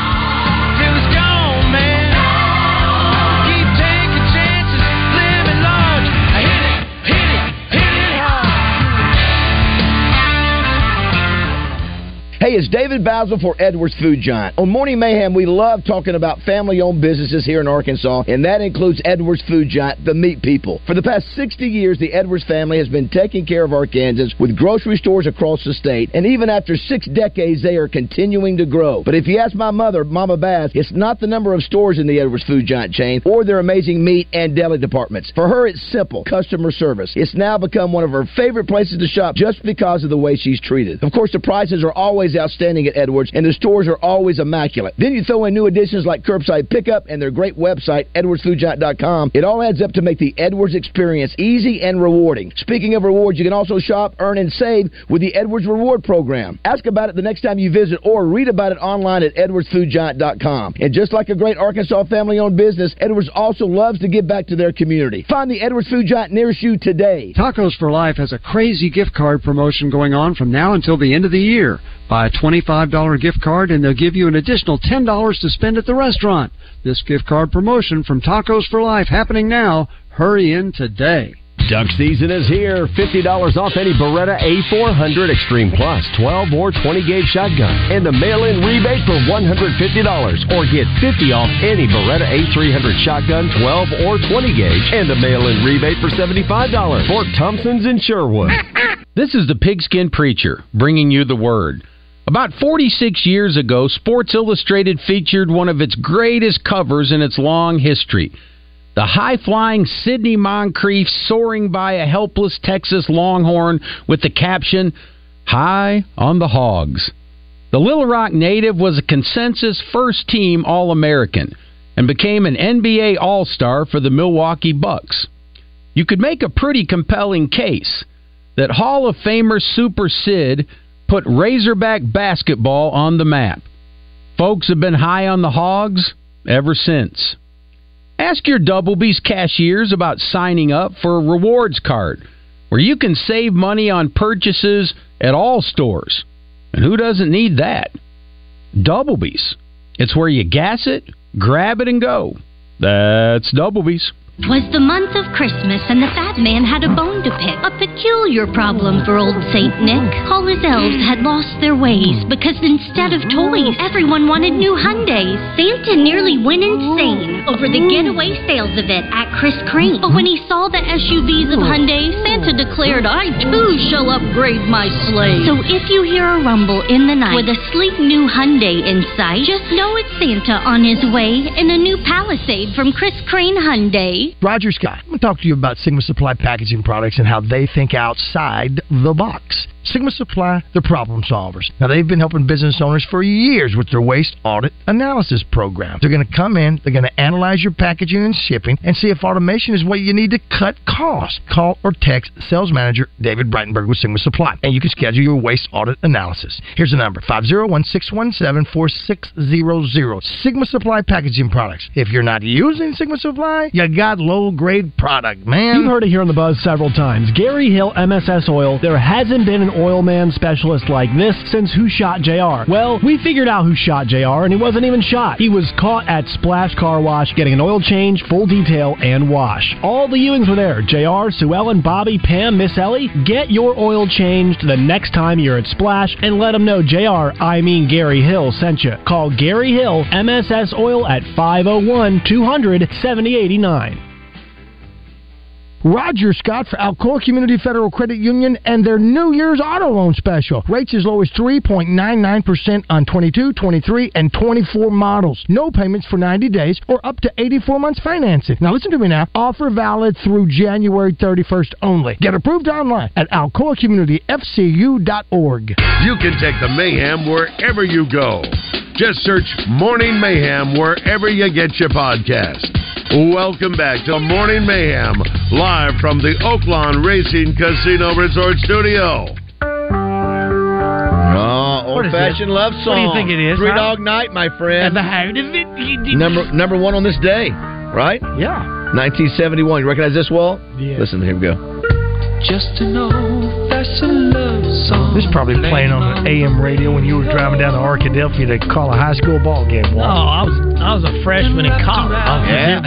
Hey, it's David Bazzel for Edwards Food Giant. On Morning Mayhem, we love talking about family owned businesses here in Arkansas, and that includes Edwards Food Giant, the meat people. For the past 60 years, the Edwards family has been taking care of Arkansans with grocery stores across the state, and even after six decades, they are continuing to grow. But if you ask my mother, Mama Baz, it's not the number of stores in the Edwards Food Giant chain or their amazing meat and deli departments. For her, it's simple customer service. It's now become one of her favorite places to shop just because of the way she's treated. Of course, the prices are always outstanding at Edwards, and the stores are always immaculate. Then you throw in new additions like curbside pickup and their great website, edwardsfoodgiant.com. It all adds up to make the Edwards experience easy and rewarding. Speaking of rewards, you can also shop, earn, and save with the Edwards Reward Program. Ask about it the next time you visit or read about it online at edwardsfoodgiant.com. And just like a great Arkansas family-owned business, Edwards also loves to give back to their community. Find the Edwards Food Giant nearest you today. Tacos for Life has a crazy gift card promotion going on from now until the end of the year. Buy a $25 gift card and they'll give you an additional $10 to spend at the restaurant. This gift card promotion from Tacos for Life happening now. Hurry in today. Duck season is here. $50 off any Beretta A400 Extreme Plus, 12 or 20 gauge shotgun, and a mail in rebate for $150. Or get 50 off any Beretta A300 shotgun, 12 or 20 gauge, and a mail in rebate for $75. Fort Thompson's in Sherwood. This is the Pigskin Preacher bringing you the word. About 46 years ago, Sports Illustrated featured one of its greatest covers in its long history. The high flying Sidney Moncrief soaring by a helpless Texas Longhorn with the caption, High on the Hogs. The Little Rock native was a consensus first team All American and became an NBA All Star for the Milwaukee Bucks. You could make a pretty compelling case that Hall of Famer Super Sid put Razorback basketball on the map. Folks have been high on the hogs ever since. Ask your Double B's cashiers about signing up for a rewards card where you can save money on purchases at all stores. And who doesn't need that? Double B's. It's where you gas it, grab it, and go. That's Doublebees. Twas the month of Christmas, and the fat man had a bone to pick. A peculiar problem for old Saint Nick. All his elves had lost their ways because instead of toys, everyone wanted new Hyundais. Santa nearly went insane over the getaway sales event at Chris Crain. But when he saw the SUVs of Hyundai, Santa declared, I too shall upgrade my sleigh. So if you hear a rumble in the night with a sleek new Hyundai in sight, just know it's Santa on his way in a new Palisade from Chris Crain Hyundai. Roger Scott. I'm going to talk to you about Sigma Supply packaging products and how they think outside the box. Sigma Supply, they're problem solvers. Now, they've been helping business owners for years with their waste audit analysis program. They're going to come in, they're going to analyze your packaging and shipping, and see if automation is what you need to cut costs. Call or text sales manager David Breitenberg with Sigma Supply, and you can schedule your waste audit analysis. Here's the number 501 617 4600. Sigma Supply packaging products. If you're not using Sigma Supply, you got low grade product, man. You've heard it here on the buzz several times. Gary Hill MSS Oil. There hasn't been an oil man specialist like this since Who Shot JR. Well, we figured out who shot JR, and he wasn't even shot. He was caught at Splash Car Wash getting an oil change, full detail, and wash. All the Ewings were there. JR, Sue Ellen, Bobby, Pam, Miss Ellie. Get your oil changed the next time you're at Splash and let them know JR, I mean Gary Hill, sent you. Call Gary Hill MSS Oil at 501 200 7089. Roger Scott for Alcoa Community Federal Credit Union and their New Year's auto loan special. Rates as low as 3.99% on 22, 23, and 24 models. No payments for 90 days or up to 84 months financing. Now listen to me now. Offer valid through January 31st only. Get approved online at alcoacommunityfcu.org. You can take the mayhem wherever you go. Just search Morning Mayhem wherever you get your podcast. Welcome back to Morning Mayhem, live from the Oaklawn Racing Casino Resort Studio. Ah, oh, old fashioned love song. What do you think it is, Three huh? Dog Night, my friend. At the heart of it. Number number one on this day, right? Yeah. 1971. You recognize this, Walt? Yeah. Listen, here we go. Just an old fashioned love song. This is probably playing on an AM radio when you were driving down to Arkadelphia to call a high school ball game. No, I was I was a freshman in college. Oh, Yeah.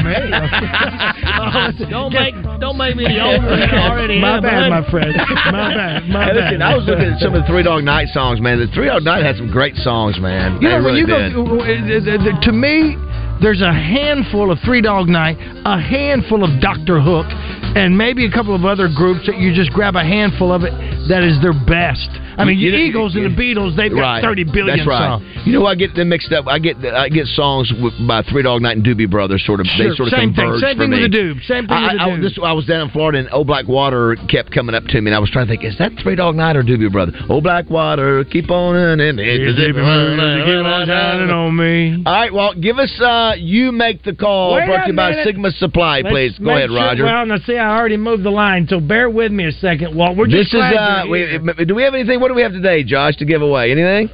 don't make don't make me the older than I already My am. bad, buddy. my friend. My bad. My Hey, bad. I was looking at some of the Three Dog Night songs, man. The Three Dog Night had some great songs, man. You They know, when you did. go to me, there's a handful of Three Dog Night, a handful of Doctor Hook, and maybe a couple of other groups that you just grab a handful of it that is their best. I mean, You- the Eagles and the Beatles, they've got 30 billion That's right. songs. You know, I get them mixed up. I get I get songs with, by Three Dog Night and Doobie Brothers. Sort of they sort of Same thing. Same thing me. with the Doob. Same thing I, with the I, Doob. this, I was down in Florida and Old Black Water kept coming up to me, and I was trying to think, is that Three Dog Night or Doobie Brothers? Old Black Water, keep on in. and on me. All right, well, give us. uh You make the call. Wait brought to you by minute. Sigma Supply, Let's please. Go ahead, sure- Roger. Well, now see, I already moved the line, so bear with me a second. Walt, we're just this is, uh, we, Do we have anything? What do we have today, Josh, to give away? Anything?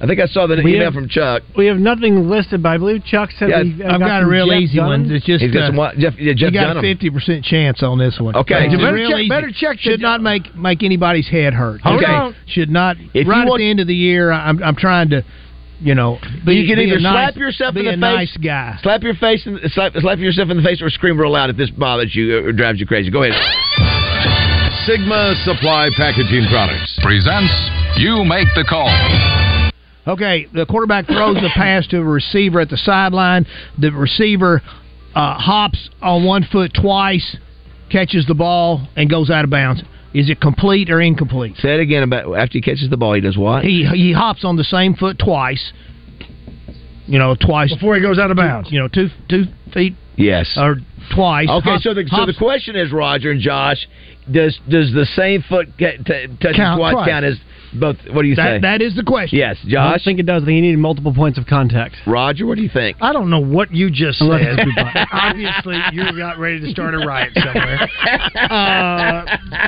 I think I saw the We email have- from Chuck. We have nothing listed, but I believe Chuck said Yeah, we, I've got, a some real Jeff easy Dunham. one. It's just He's got uh, some what? Jeff, yeah, Jeff you got Dunham. a fifty percent chance on this one. Okay. It's Better check- better check. Should not make make anybody's head hurt. Hold okay. on. Should not. If right want- at the end of the year, I'm I'm trying to, you know, be, you can either a nice, slap yourself in the a face, nice guy. slap your face, in, slap, slap yourself in the face, or scream real loud if this bothers you or drives you crazy. Go ahead. Sigma Supply Packaging Products presents You Make the Call. Okay, the quarterback throws the pass to a receiver at the sideline. The receiver uh, hops on one foot twice, catches the ball, and goes out of bounds. Is it complete or incomplete? Say it again about after he catches the ball, he does what? He he hops on the same foot twice. You know, twice before he goes out of bounds. You know, two two feet Yes. or twice. Okay, Hop- so the so the question is, Roger and Josh, does does the same foot get, t- touching Count twice twice. count as both? What do you that say? that is the question. yes, I Josh. don't think it does. I think he needed multiple points of contact. Roger, what do you think? I don't know what you just said. Obviously, you got ready to start a riot somewhere. Uh,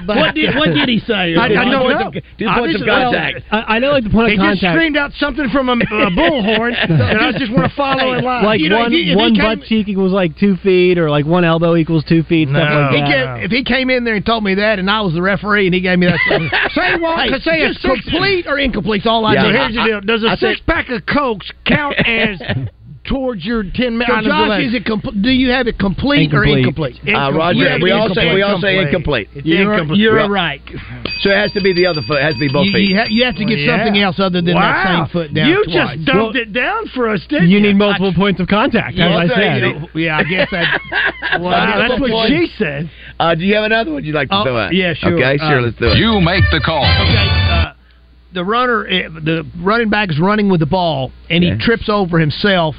What did- what did he say? I, I don't know. of- two points of Obviously- well. I, I know, like the point He of just screamed out something from a, a bullhorn, and I just want to follow in line. like You one if he- if he one came- butt cheek equals like two feet, or like one elbow equals two feet, stuff like He came, if he came in there and told me that, and I was the referee, and he gave me that, say what? Hey, say it's just six- complete or incomplete. That's all I Yeah, do. Here's the deal: Does a I said- six pack of cokes count as towards your ten minutes? So, minutes? Josh, is it compl- do you have it complete or Incomplete. incomplete? Uh, Roger, Incomplete. we all say we all say Incomplete. incomplete. It's You're, incomplete. you're Well, right. So it has to be the other foot. It has to be both You, feet. you, ha- you have to get Well, yeah. something else other than Wow. that same foot down You twice. just dumped it down for us, didn't You you? need multiple points of contact, Yeah, as I I'll said. you know, yeah, I guess that. Well, Wow, that's what Point. she said. Uh, do you have another one you'd like to Oh, throw out? yeah, sure. Okay, sure. Uh, let's do it. You make the call. Okay, the runner, eh, the running back is running with the ball, and he trips over himself,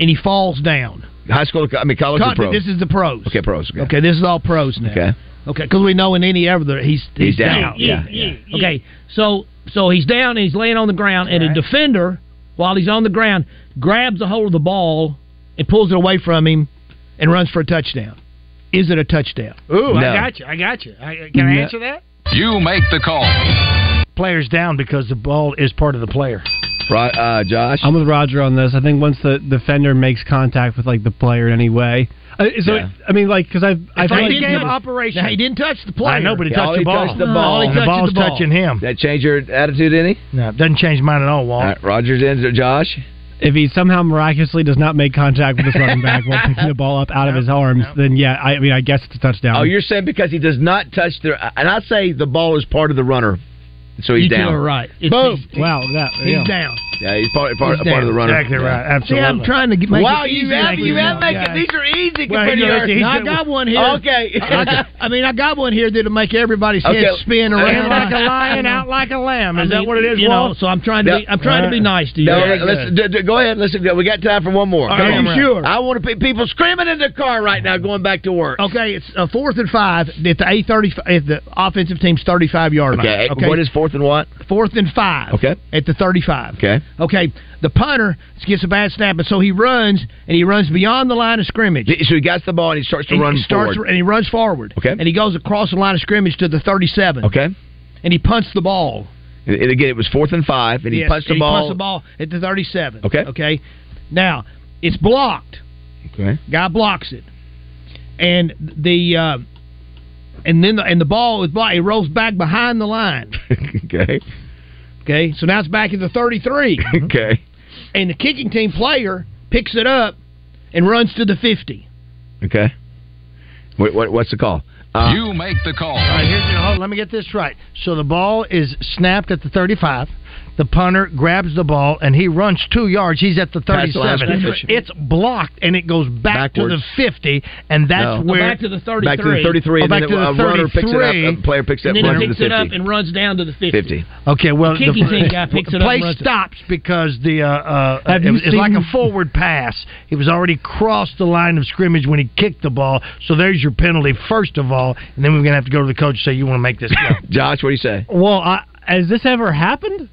and he falls down. High school, I mean college or Con- This is the pros. okay, pros. Okay. Okay, this is all pros now. Okay. Okay, because we know in any other he's he's, He's down. Yeah, yeah. Okay, so so he's down and he's laying on the ground, and a defender, while he's on the ground, grabs a hold of the ball and pulls it away from him, and runs for a touchdown. Is it a touchdown? Ooh, No. I got you. I got you. I, can I answer that? You make the call. Player's down because the ball is part of the player. Right, uh, Josh. I'm with Roger on this. I think once the defender makes contact with like the player in any way, uh, so Yeah. I mean, like because I've I It's feel like like game operation. Now, he didn't touch the player. I know, but he Yeah, touched the ball. touched the ball. all he And the touched ball's the ball. touching him. that change your attitude any? No, it doesn't change mine at all, Walt. All right, Rogers ends or Josh. if he somehow miraculously does not make contact with his running back while picking the ball up out of his arms, then yeah, I, I mean, I guess it's a touchdown. Oh, you're saying because he does not touch the, and I say the ball is part of the runner, so he's you two down. are right. It's, boom! He's, wow, that he's down. Yeah, he's part part, He's part of the runner. Exactly Yeah. right. See, I'm trying to get, make Wow, it you easy have you have guys. making these are easy Well, compared to yours. he's I got one here. Okay. I, got- I mean, I got one here that'll make everybody's head spin In around like a lion, out like a lamb. Is I that mean, what it is, You know, so I'm trying to be. I'm trying to be nice to you. No, Very let's, d- d- go ahead. Listen, we got time for one more. All Come right, you sure? I want to be people screaming in the car right now, going back to work. Okay, it's a fourth and five at the eight thirty at the offensive team's thirty five yard line. Okay. Okay, What is fourth and what? fourth and five? Okay. at the thirty five. Okay. Okay, the punter gets a bad snap, and so he runs and he runs beyond the line of scrimmage. So he gets the ball and he starts to And run he starts forward. and he runs forward. Okay. and he goes across the line of scrimmage to the thirty seven. Okay. and he punts the ball. And again, it was fourth and five, and he Yes, punched the ball. He punts the ball at the thirty seven. Okay. okay. Now it's blocked. Okay. Guy blocks it, and the uh, and then the, and the ball is blocked. It rolls back behind the line. okay. Okay, so now it's back at the thirty three, Okay. and the kicking team player picks it up and runs to the fifty. Okay. What, what what's the call? Uh, you make the call. All right, here's hold, let me get this right. So the ball is snapped at the 35. The punter grabs the ball and he runs two yards. He's at the Past the line of 37. It's blocked and it goes back to the 50, and that's No. where back to the 33. Back to the 33, Oh, and back then to a the runner picks it up, 33. a player picks it up, and then runs he to picks the it up 50. and runs down to the 50. 50. Okay, well, The kicking team guy picks it up play and runs it. stops because the uh, uh, Have it you was- it's like seen- a forward pass. He was already crossed the line of scrimmage when he kicked the ball. So there's your penalty first of all, and then we're gonna have to go to the coach and say you want to make this. Josh, what do you say? Well, I, has this ever happened?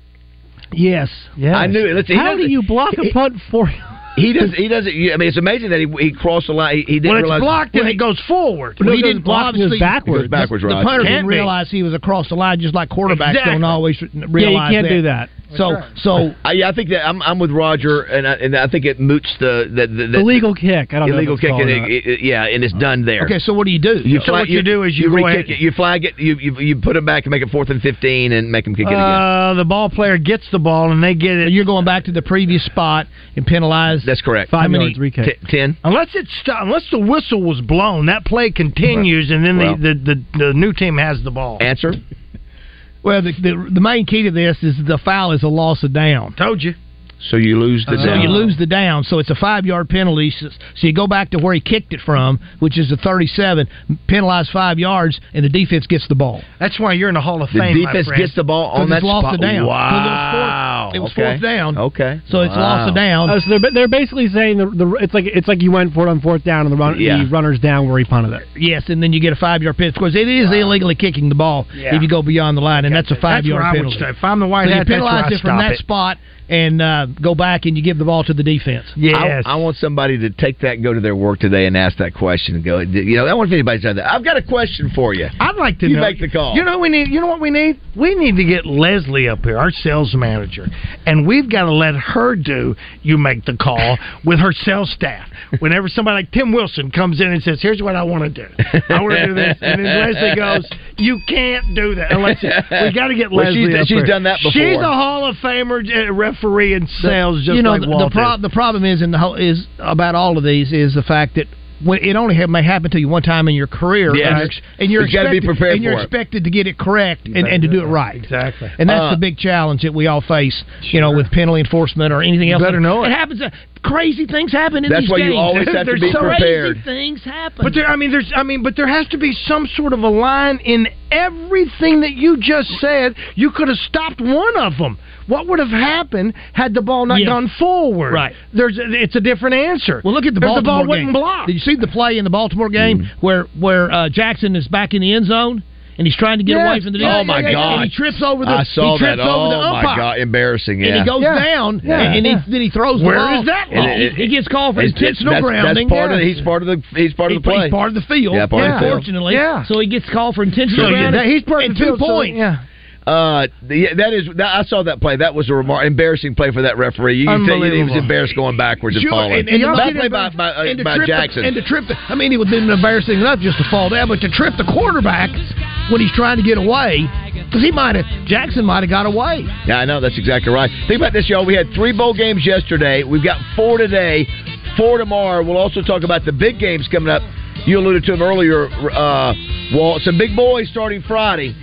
Yes. Yes. I knew it. Listen, he How do you block a punt for? He does. He doesn't. I mean, it's amazing that he, he crossed the line. He, he didn't realize. well, it's realize. blocked and it goes forward. Well, he didn't block, it backwards. It goes backwards, The, the punter didn't be. realize he was across the line, just like quarterbacks Exactly. don't always realize Yeah, you can't do that. So, so I, yeah, I think that I'm, I'm with Roger, and I, and I think it moots the the, the, The legal kick. I don't illegal know. kick. Kick. And it, it- yeah, and it's done there. okay. So what do you do? You So flag, what you do is you go re-kick it. You flag it. You, you you put it back and make it fourth and fifteen, and make them kick it again. Uh, the ball player gets the ball and they get it. You're going back to the previous spot and penalize. That's correct. Five How many- yards recap. T- ten. Unless it sto- unless the whistle was blown, that play continues, and then Well. the, the, the the new team has the ball. Answer. Well, the, the the main key to this is the foul is a loss of down. Told you. So you lose the So down. So you lose the down, so it's a five yard penalty. So, so you go back to where he kicked it from, which is the 37, penalized five yards, and the defense gets the ball. That's why you're in the Hall of The Fame. The defense friend. gets the ball on 'Cause that it's lost spot. the down. Wow. It was okay. fourth down. Okay. So it's Wow. lost the down. Oh, so they're they're basically saying the, the it's like it's like you went for it on fourth down and the run Yeah. the runner's down where he punted it. Yes, and then you get a five yard penalty. Of course, it is illegally kicking the ball Yeah. if you go beyond the line, and that's a five That's yard penalty. stop. If I'm the white so you hat, that's where penalize I it from that it. spot and uh, go back and you give the ball to the defense. Yes. I, I want somebody to take that and go to their work today and ask that question and go. You know, I want if anybody's done that. I've got a question for you. I'd like to You know. make the call. You know what we need. You know what we need. We need to get Leslie up here, our sales manager, and we've got to let her do. You make the call with her sales staff. Whenever somebody like Tim Wilson comes in and says, "Here's what I want to do. I want to do this," and then Leslie goes, "You can't do that unless you, we got to get Well, Leslie." she's- up she's here. done that before. She's a Hall of Famer uh, referee in sales, just you know like the, the, pro- the problem is in the whole, is about all of these is the fact that when it only ha- may happen to you one time in your career, Yes. and you're, and You gotta be expected, prepared and you're expected to get it correct and, and to do it right. Exactly. And that's Uh, the big challenge that we all face, you know, with penalty enforcement or anything else. better know it. It happens. Uh, crazy things happen in That's these why you games. always have to be so prepared. Crazy things happen. But there, I mean, there's, I mean, but there has to be some sort of a line in everything that you just said. You could have stopped one of them. What would have happened had the ball not Yeah. gone forward? Right. There's, it's a different answer. Well, look at the If Baltimore the ball game. wasn't blocked. Did you see the play in the Baltimore game Mm. where where uh, Jackson is back in the end zone and he's trying to get Yes. away from the Oh my and, and God! he trips over the I saw he that. Oh my god! Embarrassing. Yeah. And he goes Yeah. down, Yeah. and, and Yeah. he, then he throws the Where ball. is that And ball? he, he gets called for It's- it's- intentional that's, grounding. That's part of. Yeah. He's part of the. He's part of the play. He's part of the field. Yeah, part of the field. Unfortunately, Yeah. so he gets called for intentional So, grounding. he's part of the two field, so, points. yeah. Uh, that is. That, I saw that play. That was a remar- embarrassing play for that referee. You can tell he was embarrassed going backwards and Sure, falling. and, that play by, by, uh, to by trip Jackson. And to trip, the, I mean, it would have been embarrassing enough just to fall down, but to trip the quarterback when he's trying to get away, because he might have, Jackson might have got away. Yeah, I know that's exactly right. Think about this, y'all. We had three bowl games yesterday. We've got four today, four tomorrow. We'll also talk about the big games coming up. You alluded to them earlier, uh, Walt. Some big boys starting Friday.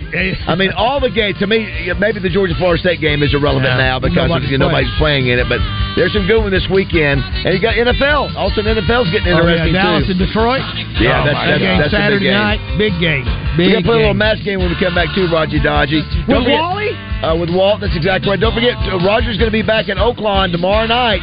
I mean, all the games. To me, maybe the Georgia Florida State game is irrelevant Yeah. now because Nobody's you know, nobody's playing in it. But there's some good one this weekend, and you got NFL. Also, NFL's getting Oh, yeah, interesting Dallas too. and Detroit. Yeah, Oh, that's- that's- game that's a big Saturday game. night. Big game. We Big got to play a little match game when we come back too, Roger Dodgy. With Wally? uh, with Walt. That's exactly right. Don't forget, uh, Roger's going to be back in Oaklawn tomorrow night,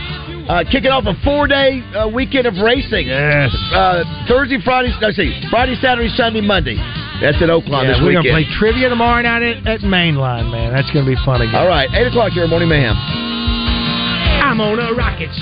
uh, kicking off a four-day uh, weekend of racing. Yes. Uh, Thursday, Friday, no, see, Friday, Saturday, Sunday, Monday. That's at Oaklawn Yeah, this we're weekend. gonna play trivia tomorrow night at, at Mainline, man. That's gonna be fun again. All right, eight o'clock here, Morning Mayhem. I'm on a rocket.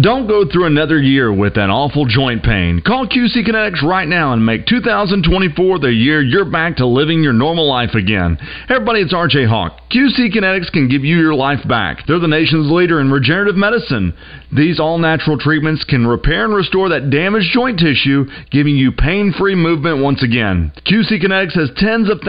Don't go through another year with that awful joint pain. Call QC Kinetics right now and make 2024 the year you're back to living your normal life again. Hey everybody, it's RJ Hawk. QC Kinetics can give you your life back. They're the nation's leader in regenerative medicine. These all natural treatments can repair and restore that damaged joint tissue, giving you pain free movement once again. QC Kinetics has tens of